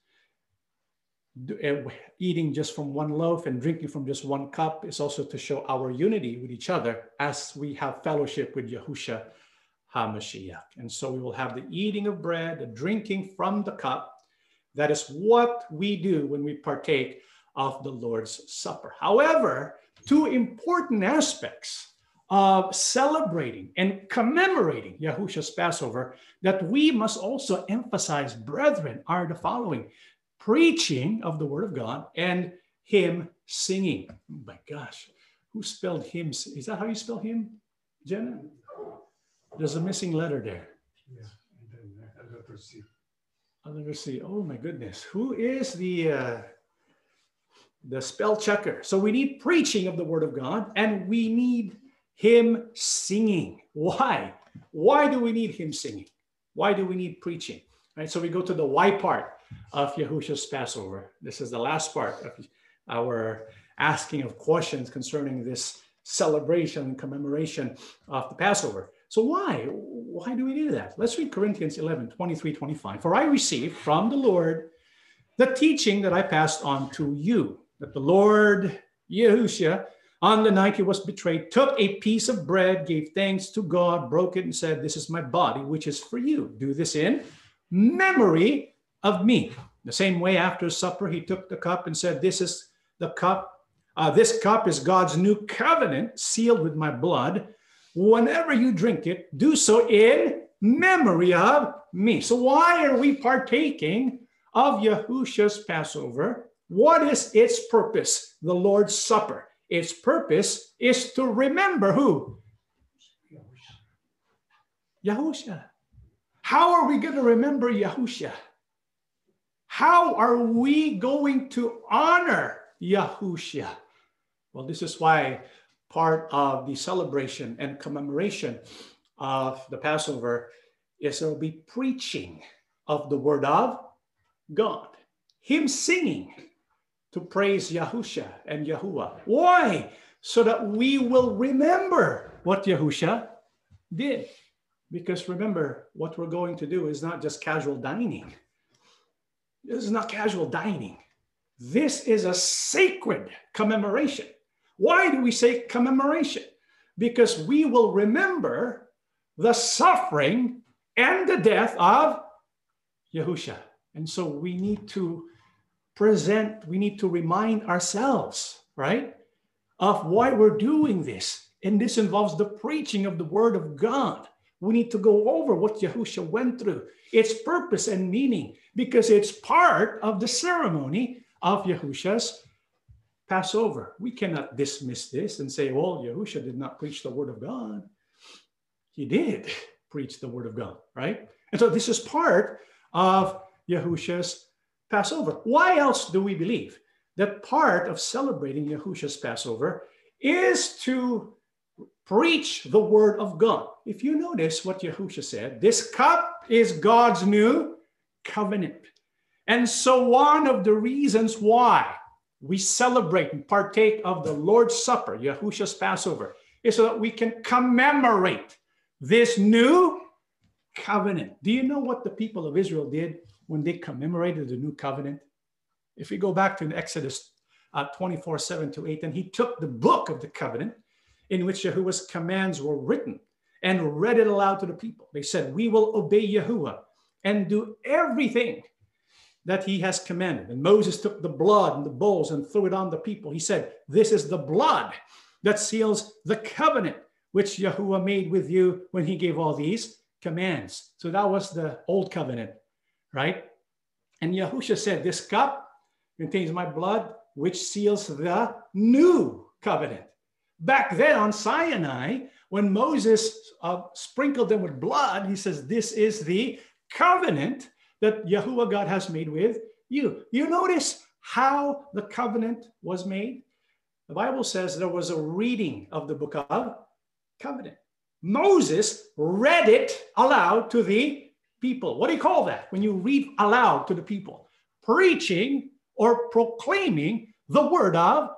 eh, eating just from one loaf and drinking from just one cup is also to show our unity with each other as we have fellowship with Yahushua HaMashiach. And so we will have the eating of bread, the drinking from the cup. That is what we do when we partake of the Lord's Supper. However, two important aspects of celebrating and commemorating Yahushua's Passover that we must also emphasize, brethren, are the following preaching of the Word of God and hymn singing. Oh my gosh, who spelled hymns? Is that how you spell hymn, Jenna? There's a missing letter there. Yeah, and then uh, letter C. Letter C. Oh my goodness. Who is the uh, the spell checker. So we need preaching of the word of God and we need hymn singing. Why? Why do we need hymn singing? Why do we need preaching? Right. So we go to the why part of Yahushua's Passover. This is the last part of our asking of questions concerning this celebration and commemoration of the Passover. So why? Why do we do that? Let's read Corinthians 11, 23, 25. For I received from the Lord the teaching that I passed on to you that the Lord Yahushua, on the night he was betrayed, took a piece of bread, gave thanks to God, broke it, and said, This is my body, which is for you. Do this in memory of me. The same way after supper, he took the cup and said, This is the cup. Uh, this cup is God's new covenant, sealed with my blood. Whenever you drink it, do so in memory of me. So, why are we partaking of Yahushua's Passover? What is its purpose? The Lord's Supper. Its purpose is to remember who? Yahusha. How are we going to remember Yahusha? How are we going to honor Yahushua? Well, this is why part of the celebration and commemoration of the Passover is there will be preaching of the word of God, hymn singing to praise Yahusha and Yahuwah. Why? So that we will remember what Yahusha did. Because remember, what we're going to do is not just casual dining. This is not casual dining. This is a sacred commemoration. Why do we say commemoration? Because we will remember the suffering and the death of Yahusha. And so we need to present, we need to remind ourselves, right, of why we're doing this. And this involves the preaching of the word of God. We need to go over what Yahusha went through, its purpose and meaning, because it's part of the ceremony of Yahusha's Passover. We cannot dismiss this and say, well, Yahusha did not preach the word of God. He did preach the word of God, right? And so this is part of Yahusha's Passover. Why else do we believe that part of celebrating Yahusha's Passover is to preach the word of God? If you notice what Yahusha said, this cup is God's new covenant. And so, one of the reasons why we celebrate and partake of the Lord's Supper, Yahusha's Passover, is so that we can commemorate this new covenant. Do you know what the people of Israel did when they commemorated the new covenant? If we go back to Exodus uh, 24 7 to 8, and he took the book of the covenant in which Yahuwah's commands were written and read it aloud to the people. They said, We will obey Yahuwah and do everything that he has commanded. And Moses took the blood and the bowls and threw it on the people. He said, This is the blood that seals the covenant which Yahuwah made with you when he gave all these commands. So that was the old covenant, right? And Yahusha said, This cup contains my blood, which seals the new covenant. Back then on Sinai, when Moses uh, sprinkled them with blood, he says, This is the covenant that Yahuwah God has made with you. You notice how the covenant was made? The Bible says there was a reading of the book of covenant. Moses read it aloud to the people. What do you call that? When you read aloud to the people, preaching or proclaiming the word of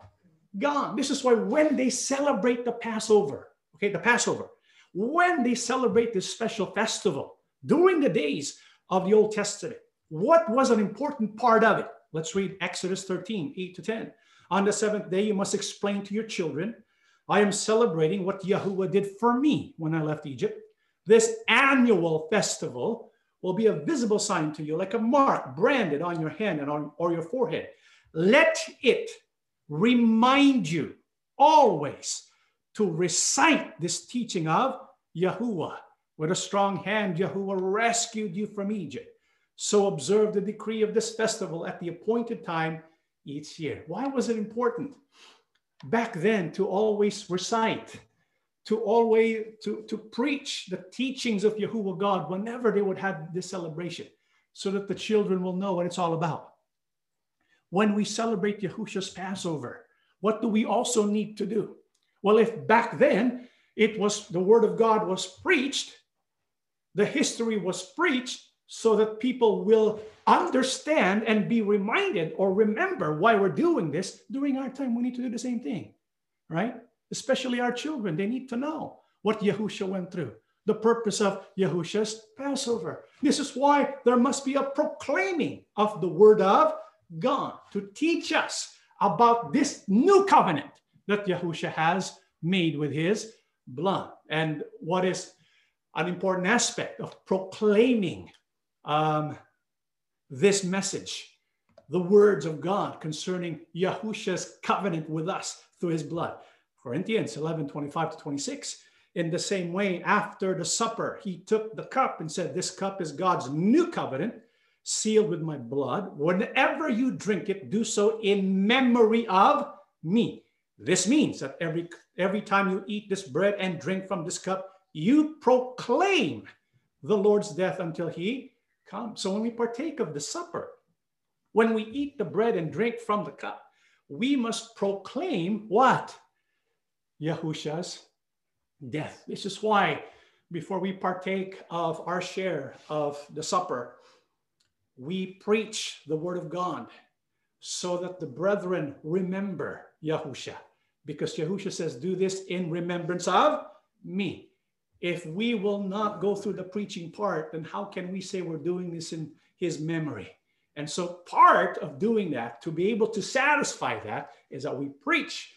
God. This is why when they celebrate the Passover, okay, the Passover, when they celebrate this special festival during the days of the Old Testament. What was an important part of it? Let's read Exodus 13, 8 to 10. On the seventh day, you must explain to your children, I am celebrating what Yahuwah did for me when I left Egypt. This annual festival will be a visible sign to you, like a mark branded on your hand and on or your forehead. Let it remind you always to recite this teaching of Yahuwah with a strong hand, Yahuwah rescued you from Egypt. So observe the decree of this festival at the appointed time each year. Why was it important back then to always recite, to always to, to preach the teachings of Yahuwah God whenever they would have this celebration, so that the children will know what it's all about? When we celebrate Yahusha's Passover, what do we also need to do? Well, if back then it was the word of God was preached, the history was preached so that people will understand and be reminded or remember why we're doing this during our time we need to do the same thing right especially our children. They need to know what yahusha went through the purpose of yahusha's passover. This is why there must be a proclaiming of the word of god to teach us about this new covenant that yahusha has made with his blood. And what is an important aspect of proclaiming um, this message, the words of God concerning Yahusha's covenant with us through his blood. Corinthians 11 25 to 26. In the same way, after the supper, he took the cup and said, This cup is God's new covenant, sealed with my blood. Whenever you drink it, do so in memory of me. This means that every, every time you eat this bread and drink from this cup, you proclaim the Lord's death until he comes. So when we partake of the supper, When we eat the bread and drink from the cup, we must proclaim what? Yahusha's death. This is why, before we partake of our share of the supper, we preach the word of God so that the brethren remember Yahusha. Because Yahusha says, Do this in remembrance of me. If we will not go through the preaching part, then how can we say we're doing this in his memory? And so, part of doing that, to be able to satisfy that, is that we preach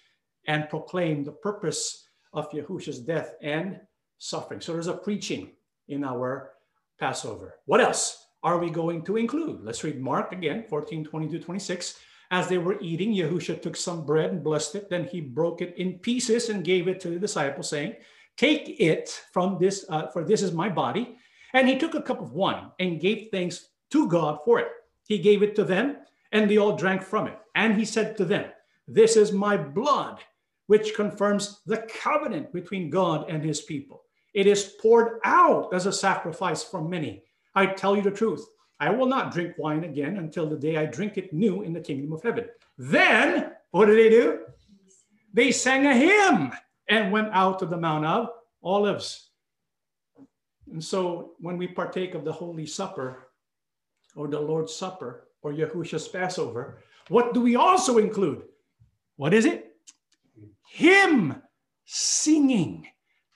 and proclaim the purpose of Yahusha's death and suffering. So, there's a preaching in our Passover. What else are we going to include? Let's read Mark again, 14, 22, 26. As they were eating, Yahusha took some bread and blessed it. Then he broke it in pieces and gave it to the disciples, saying, Take it from this, uh, for this is my body. And he took a cup of wine and gave thanks to God for it. He gave it to them, and they all drank from it. And he said to them, This is my blood, which confirms the covenant between God and his people. It is poured out as a sacrifice for many. I tell you the truth. I will not drink wine again until the day I drink it new in the kingdom of heaven. Then, what did they do? They sang a hymn and went out to the Mount of Olives. And so, when we partake of the Holy Supper or the Lord's Supper or Yahusha's Passover, what do we also include? What is it? Hymn singing,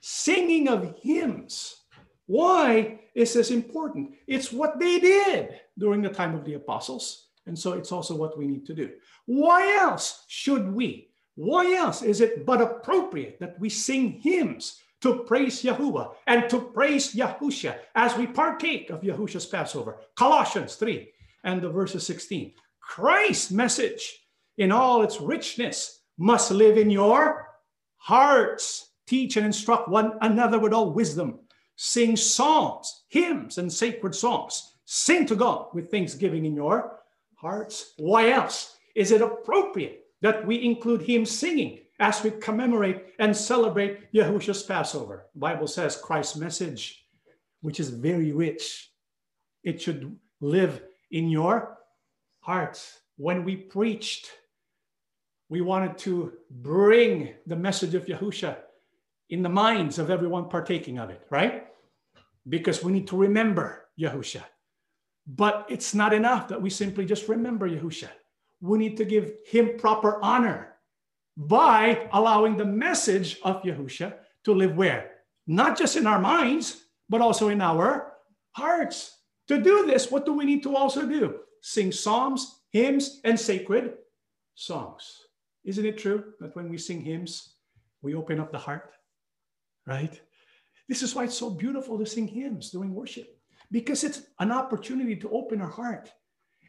singing of hymns. Why is this important? It's what they did during the time of the apostles. And so it's also what we need to do. Why else should we? Why else is it but appropriate that we sing hymns to praise Yahuwah and to praise Yahusha as we partake of Yahusha's Passover? Colossians 3 and the verses 16. Christ's message in all its richness must live in your hearts. Teach and instruct one another with all wisdom sing psalms, hymns, and sacred songs. Sing to God with thanksgiving in your hearts. Why else is it appropriate that we include hymn singing as we commemorate and celebrate Yahushua's Passover? The Bible says Christ's message, which is very rich, it should live in your hearts. When we preached, we wanted to bring the message of Yahushua in the minds of everyone partaking of it, right? Because we need to remember Yahusha. But it's not enough that we simply just remember Yahusha. We need to give him proper honor by allowing the message of Yahusha to live where? Not just in our minds, but also in our hearts. To do this, what do we need to also do? Sing psalms, hymns, and sacred songs. Isn't it true that when we sing hymns, we open up the heart? right? This is why it's so beautiful to sing hymns during worship, because it's an opportunity to open our heart.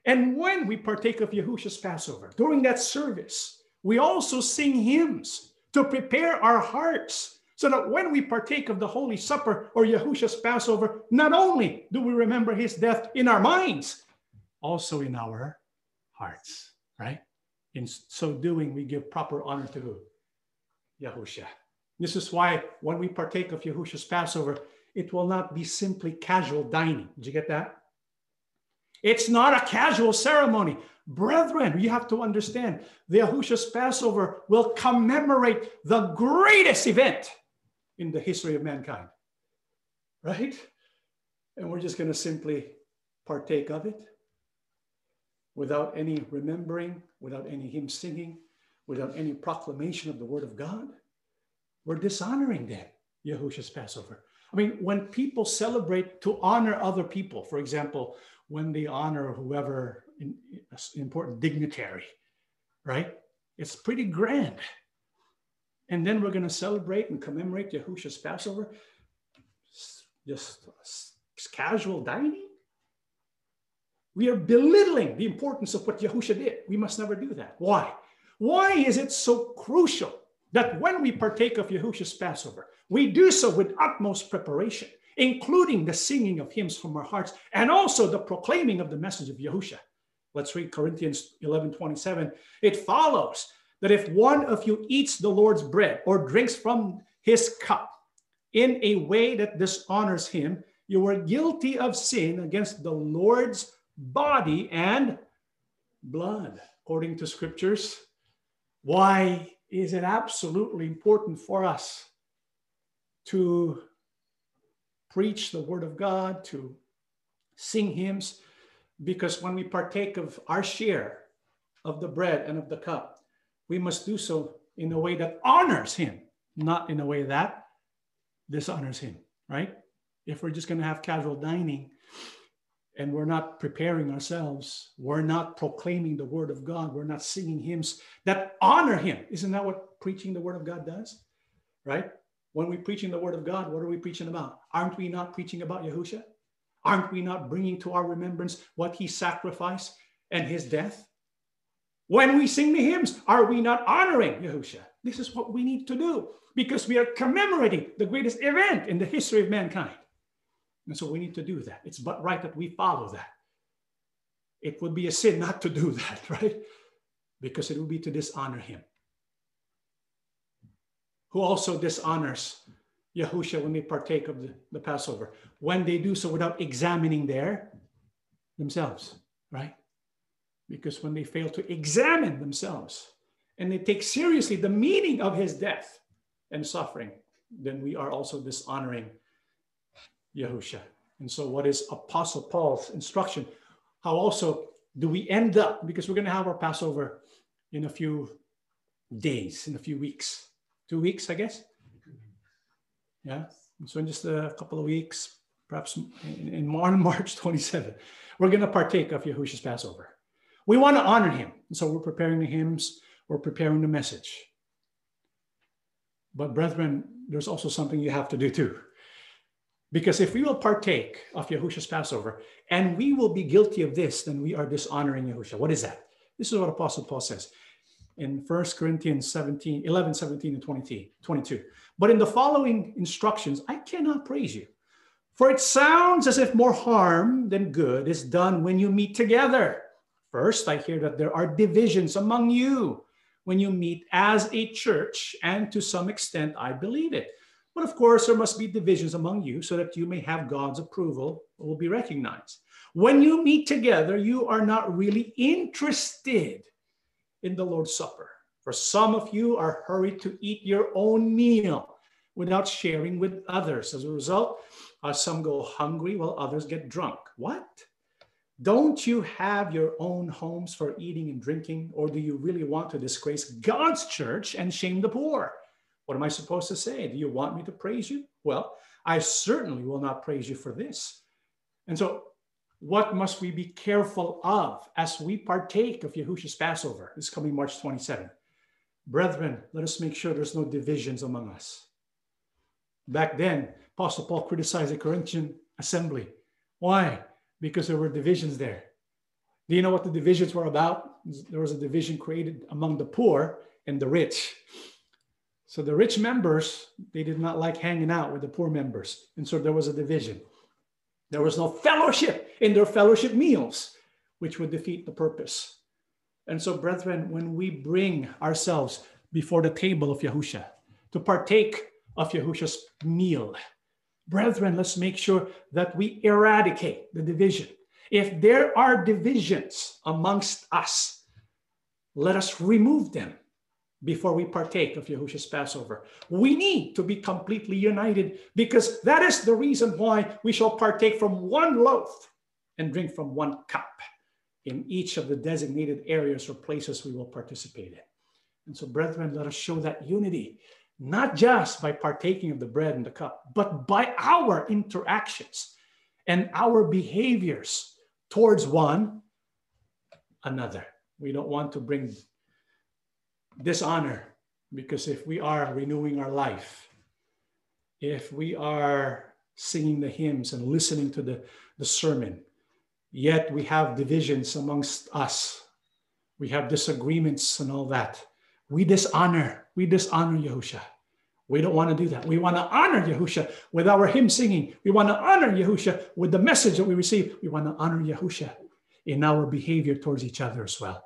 And when we partake of Yahushua's Passover, during that service, we also sing hymns to prepare our hearts so that when we partake of the Holy Supper or Yahushua's Passover, not only do we remember his death in our minds, also in our hearts, right? In so doing, we give proper honor to who? Yahushua. This is why when we partake of Yahushua's Passover, it will not be simply casual dining. Did you get that? It's not a casual ceremony. Brethren, you have to understand the Yahushua's Passover will commemorate the greatest event in the history of mankind. Right? And we're just going to simply partake of it without any remembering, without any hymn singing, without any proclamation of the word of God we're dishonoring them, Yahushua's Passover. I mean, when people celebrate to honor other people, for example, when they honor whoever in, important dignitary, right? It's pretty grand. And then we're going to celebrate and commemorate Yahushua's Passover. Just casual dining. We are belittling the importance of what Yahushua did. We must never do that. Why? Why is it so crucial that when we partake of Yahushua's Passover, we do so with utmost preparation, including the singing of hymns from our hearts and also the proclaiming of the message of Yahushua. Let's read Corinthians 11 27. It follows that if one of you eats the Lord's bread or drinks from his cup in a way that dishonors him, you are guilty of sin against the Lord's body and blood according to scriptures. Why is it absolutely important for us to preach the word of God, to sing hymns? Because when we partake of our share of the bread and of the cup, we must do so in a way that honors him, not in a way that dishonors him, right? If we're just going to have casual dining, and we're not preparing ourselves, we're not proclaiming the word of God, we're not singing hymns that honor him. Isn't that what preaching the word of God does? Right? When we're preaching the word of God, what are we preaching about? Aren't we not preaching about Yahusha? Aren't we not bringing to our remembrance what he sacrificed and his death? When we sing the hymns, are we not honoring Yahusha? This is what we need to do because we are commemorating the greatest event in the history of mankind. And so we need to do that. It's but right that we follow that. It would be a sin not to do that, right? Because it would be to dishonor him. Who also dishonors Yahusha when they partake of the, the Passover, when they do so without examining their themselves, right? Because when they fail to examine themselves and they take seriously the meaning of his death and suffering, then we are also dishonoring Yahusha. And so, what is Apostle Paul's instruction? How also do we end up? Because we're going to have our Passover in a few days, in a few weeks, two weeks, I guess. Yeah. so, in just a couple of weeks, perhaps in, in March 27, we're going to partake of Yahusha's Passover. We want to honor him. And so, we're preparing the hymns, we're preparing the message. But, brethren, there's also something you have to do too. Because if we will partake of Yahusha's Passover and we will be guilty of this, then we are dishonoring Yahusha. What is that? This is what Apostle Paul says in 1 Corinthians 17, 11, 17, and 20, 22. But in the following instructions, I cannot praise you. For it sounds as if more harm than good is done when you meet together. First, I hear that there are divisions among you when you meet as a church, and to some extent, I believe it. But of course, there must be divisions among you so that you may have God's approval will be recognized. When you meet together, you are not really interested in the Lord's Supper. For some of you are hurried to eat your own meal without sharing with others. As a result, uh, some go hungry while others get drunk. What? Don't you have your own homes for eating and drinking, or do you really want to disgrace God's church and shame the poor? What am I supposed to say? Do you want me to praise you? Well, I certainly will not praise you for this. And so, what must we be careful of as we partake of Yahushua's Passover this coming March 27? Brethren, let us make sure there's no divisions among us. Back then, Apostle Paul criticized the Corinthian assembly. Why? Because there were divisions there. Do you know what the divisions were about? There was a division created among the poor and the rich. So the rich members, they did not like hanging out with the poor members. And so there was a division. There was no fellowship in their fellowship meals, which would defeat the purpose. And so, brethren, when we bring ourselves before the table of Yahusha to partake of Yahusha's meal, brethren, let's make sure that we eradicate the division. If there are divisions amongst us, let us remove them before we partake of Yahushua's Passover. We need to be completely united because that is the reason why we shall partake from one loaf and drink from one cup in each of the designated areas or places we will participate in. And so, brethren, let us show that unity, not just by partaking of the bread and the cup, but by our interactions and our behaviors towards one another. We don't want to bring dishonor because if we are renewing our life, if we are singing the hymns and listening to the, the sermon, yet we have divisions amongst us, we have disagreements and all that, we dishonor, we dishonor Yahusha. We don't want to do that. We want to honor Yahusha with our hymn singing. We want to honor Yahusha with the message that we receive. We want to honor Yahusha in our behavior towards each other as well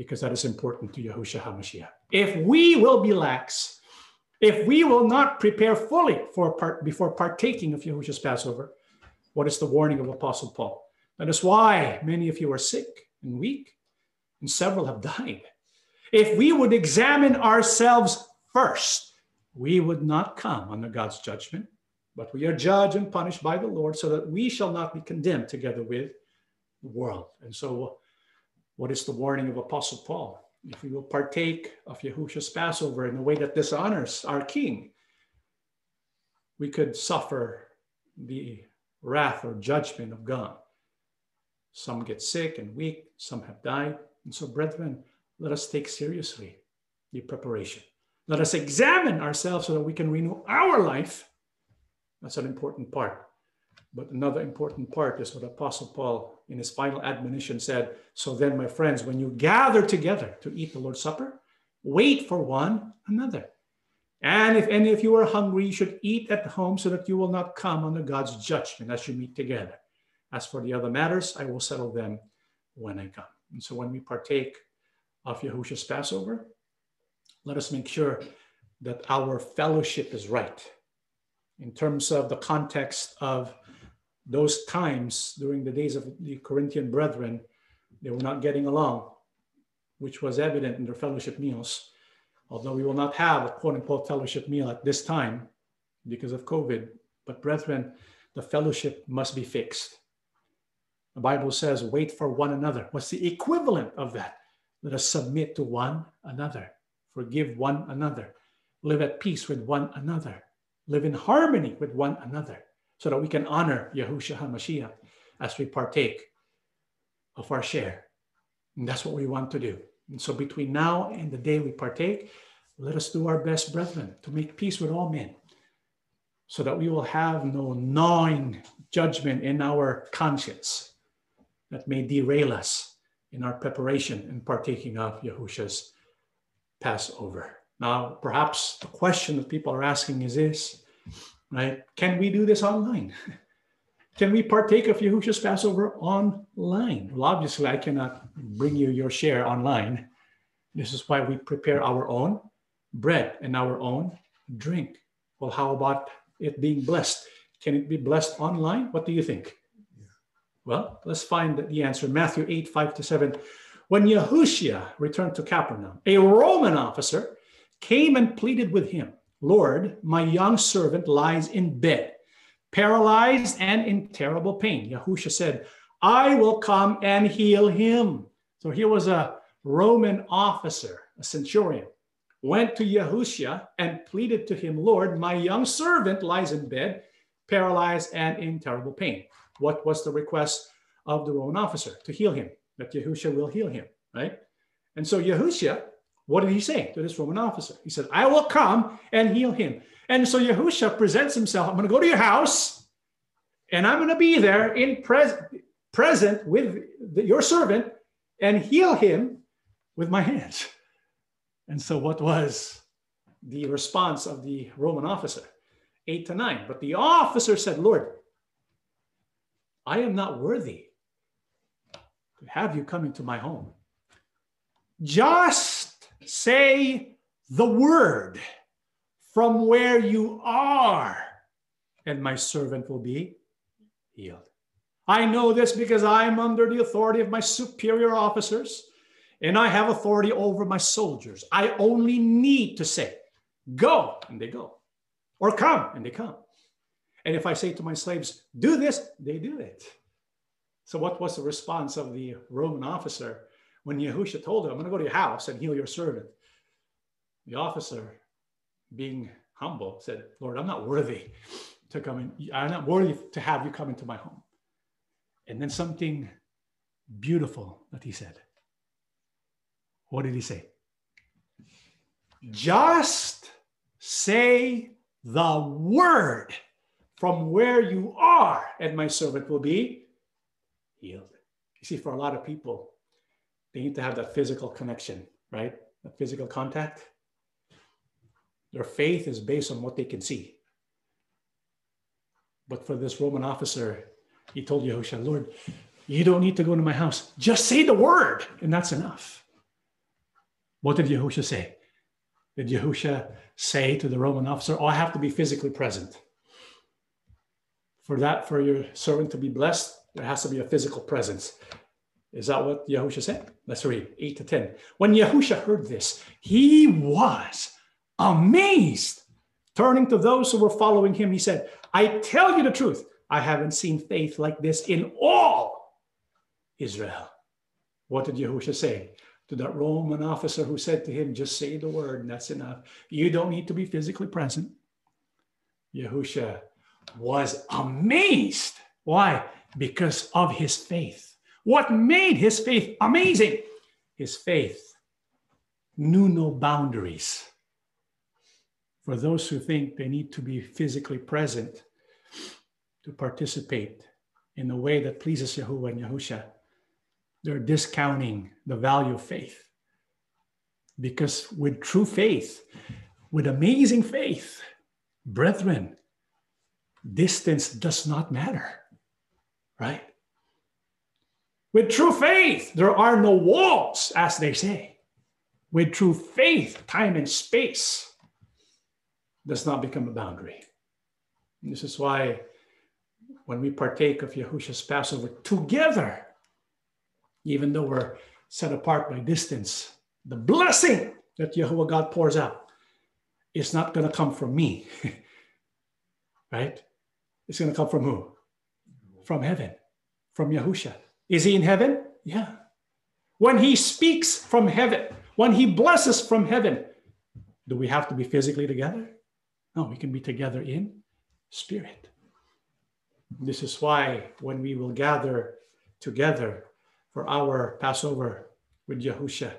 because that is important to Yahushua HaMashiach. If we will be lax, if we will not prepare fully for part, before partaking of Yahushua's Passover, what is the warning of Apostle Paul? That is why many of you are sick. and weak, and several have died. If we would examine ourselves first, we would not come under God's judgment, but we are judged and punished by the Lord so that we shall not be condemned together with the world. And so, what is the warning of Apostle Paul? If we will partake of Yahushua's Passover in a way that dishonors our King, we could suffer the wrath or judgment of God. Some get sick and weak, some have died. And so, brethren, let us take seriously the preparation. Let us examine ourselves so that we can renew our life. That's an important part. But another important part is what Apostle Paul, in his final admonition, said So then, my friends, when you gather together to eat the Lord's Supper, wait for one another. And if any of you are hungry, you should eat at home so that you will not come under God's judgment as you meet together. As for the other matters, I will settle them when I come. And so when we partake of Yahushua's Passover, let us make sure that our fellowship is right in terms of the context of those times during the days of the Corinthian brethren, they were not getting along, which was evident in their fellowship meals although we will not have a quote unquote fellowship meal at this time because of COVID. But brethren, the fellowship must be fixed. The Bible says, wait for one another. What's the equivalent of that? Let us submit to one another, forgive one another, live at peace with one another, live in harmony with one another, so that we can honor Yahushua HaMashiach as we partake of our share. And that's what we want to do. And so between now and the day we partake, let us do our best, brethren, to make peace with all men, so that we will have no gnawing judgment in our conscience that may derail us in our preparation and partaking of Yahushua's Passover. Now, perhaps the question that people are asking is this, right? Can we do this online? Can we partake of Yahushua's Passover online? Well, obviously, I cannot bring you your share online. This is why we prepare our own bread and our own drink. Well, how about it being blessed? Can it be blessed online? What do you think? Well, let's find the answer. Matthew 8, 5 to 7. When Yahushua returned to Capernaum, a Roman officer came and pleaded with him, Lord, my young servant lies in bed paralyzed and in terrible pain. Yahusha said, I will come and heal him. So here was a Roman officer, a centurion, went to Yahusha and pleaded to him, Lord, my young servant lies in bed, paralyzed and in terrible pain. What was the request of the Roman officer? To heal him, that Yahusha will heal him, right? And so Yahusha, what did he say to this Roman officer? He said, I will come and heal him. And so Yahusha presents himself. I'm going to go to your house and I'm going to be there in pres- present with the, your servant and heal him with my hands. And so, what was the response of the Roman officer? Eight to nine. But the officer said, Lord, I am not worthy to have you come into my home. Just say the word from where you are, and my servant will be healed. I know this because I'm under the authority of my superior officers and I have authority over my soldiers. I only need to say, go, and they go, or come, and they come. And if I say to my slaves, do this, they do it. So, what was the response of the Roman officer when Yahusha told him, I'm going to go to your house and heal your servant? The officer being humble, said, Lord, I'm not worthy to come in. I'm not worthy to have you come into my home. And then something beautiful that he said. What did he say? Just say the word from where you are, and my servant will be healed. You see, for a lot of people, they need to have that physical connection, right? That physical contact. Their faith is based on what they can see. But for this Roman officer, he told Yahusha, Lord, you don't need to go to my house. Just say the word, and that's enough. What did Yahusha say? Did Yahusha say to the Roman officer, Oh, I have to be physically present? For that, for your servant to be blessed, there has to be a physical presence. Is that what Yahusha said? Let's read 8 to 10. When Yahusha heard this, he was amazed. Turning to those who were following him, he said, I tell you the truth, I haven't seen faith like this in all Israel. What did Yahusha say? To that Roman officer who said to him, Just say the word, and that's enough. You don't need to be physically present. Yahusha was amazed. Why? Because of his faith. What made his faith amazing? His faith knew no boundaries. For those who think they need to be physically present to participate in a way that pleases Yahuwah and Yahusha, they're discounting the value of faith. Because with true faith, with amazing faith, brethren, distance does not matter, right? With true faith, there are no walls, as they say. With true faith, time and space does not become a boundary. And this is why when we partake of Yahusha's Passover together, even though we're set apart by distance, the blessing that Yahuwah God pours out is not going to come from me, right? It's going to come from who? From heaven, from Yahusha. Is he in heaven? Yeah. When he speaks from heaven, when he blesses from heaven, do we have to be physically together? No, we can be together in spirit. This is why when we will gather together for our Passover with Yahusha,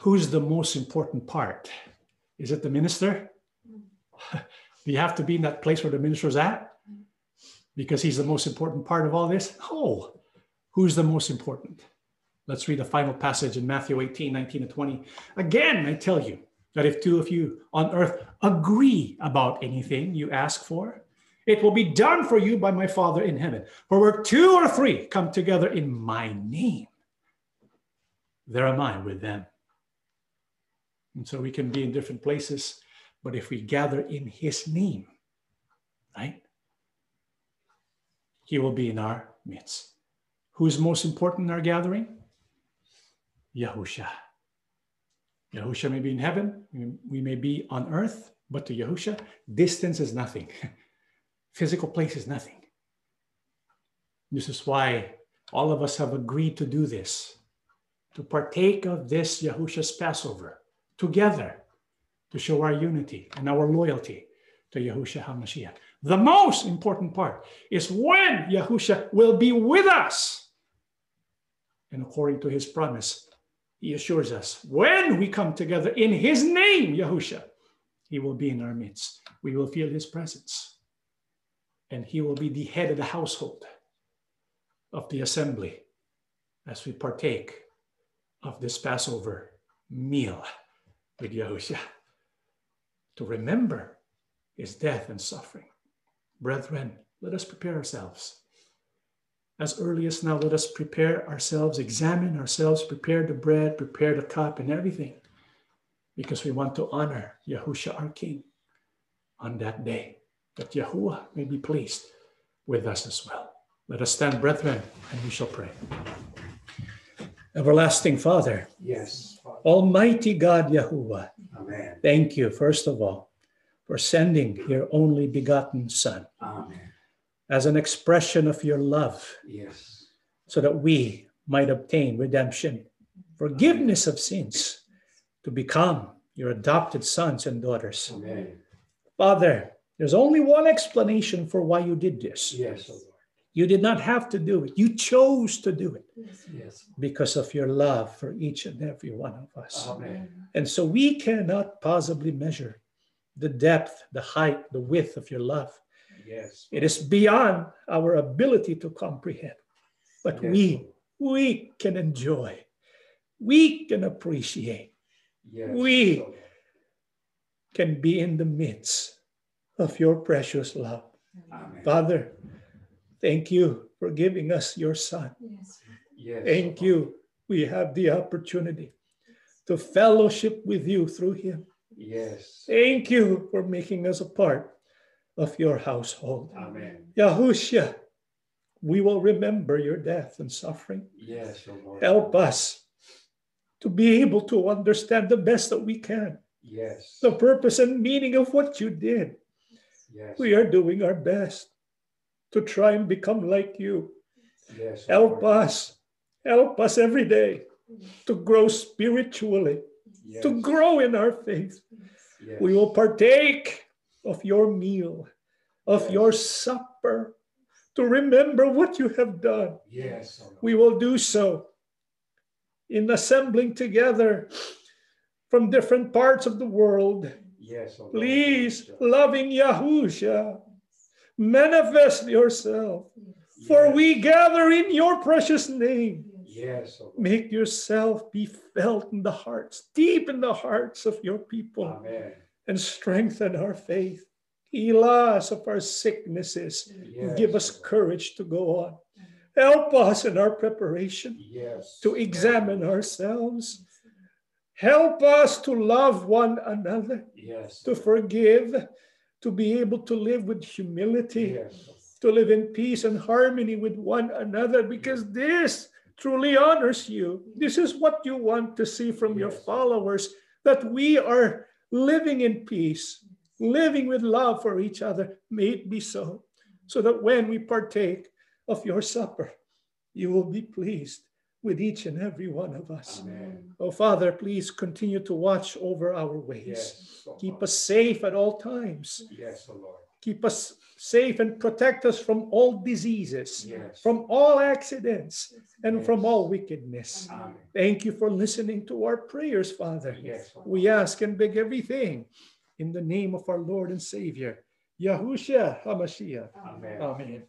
who's the most important part? Is it the minister? Do you have to be in that place where the minister's at? Because he's the most important part of all this? No. Who's the most important? Let's read the final passage in Matthew 18, 19 and 20. Again, I tell you that if two of you on earth agree about anything you ask for, it will be done for you by my Father in heaven. For where two or three come together in my name, there am I with them. And so we can be in different places, but if we gather in his name, right, he will be in our midst. Who's most important in our gathering? Yahusha. Yahusha may be in heaven, we may be on earth, but to Yahusha, distance is nothing. Physical place is nothing. This is why all of us have agreed to do this, to partake of this Yahusha's Passover together to show our unity and our loyalty to Yahusha HaMashiach. The most important part is when Yahusha will be with us. And according to his promise, he assures us when we come together in his name, Yahusha, he will be in our midst. We will feel his presence and he will be the head of the household of the assembly as we partake of this Passover meal with Yahushua to remember his death and suffering. Brethren, let us prepare ourselves. As early as now, let us prepare ourselves, examine ourselves, prepare the bread, prepare the cup, and everything, because we want to honor Yahusha our King on that day that Yahuwah may be pleased with us as well. Let us stand, brethren, and we shall pray. Everlasting Father, yes, Father. Almighty God Yahuwah, Amen. thank you, first of all, for sending your only begotten Son Amen. As an expression of your love, yes, so that we might obtain redemption, forgiveness of sins, to become your adopted sons and daughters. Amen. Father, there's only one explanation for why you did this. Yes, Lord. You did not have to do it. You chose to do it Yes. because of your love for each and every one of us. Amen. And so we cannot possibly measure the depth, the height, the width of your love. Yes. It is beyond our ability to comprehend. But Yes, we we can enjoy. We can appreciate. Yes, we- Lord. Can be in the midst of your precious love. Amen. Father, thank you for giving us your son. Yes. Yes, Thank Lord. you. We have the opportunity to fellowship with you through him. Yes. Thank you for making us a part of your household. Amen. Yahushua, we will remember your death and suffering. Yes, oh Lord. Help us to be able to understand the best that we can Yes. the purpose and meaning of what you did. Yes. We are doing our best to try and become like you. Yes. Help Lord. us. Help us every day to grow spiritually, Yes. to grow in our faith. Yes. We will partake of your meal, of Yes. your supper, to remember what you have done. Yes. oh We will do so in assembling together from different parts of the world. Yes. oh Please, loving Yahusha, manifest yourself. For Yes. we gather in your precious name. Yes. oh Lord. Make yourself be felt in the hearts, deep in the hearts of your people, Amen. And strengthen our faith. Heal us of our sicknesses. Yes. Give us courage to go on. Help us in our preparation Yes. to examine ourselves. Help us to love one another, Yes. to forgive, to be able to live with humility, Yes. to live in peace and harmony with one another, because this truly honors you. This is what you want to see from your followers that we are living in peace, living with love for each other. May it be so, so that when we partake of your supper, you will be pleased with each and every one of us. Amen. Oh, Father, please continue to watch over our ways. Yes. oh Keep Lord. us safe at all times. Yes, oh Lord. Keep us safe and protect us from all diseases, Yes. from all accidents, and from all wickedness. Amen. Thank you for listening to our prayers, Father. Yes. We ask and beg everything in the name of our Lord and Savior, Yahushua HaMashiach. Amen. Amen.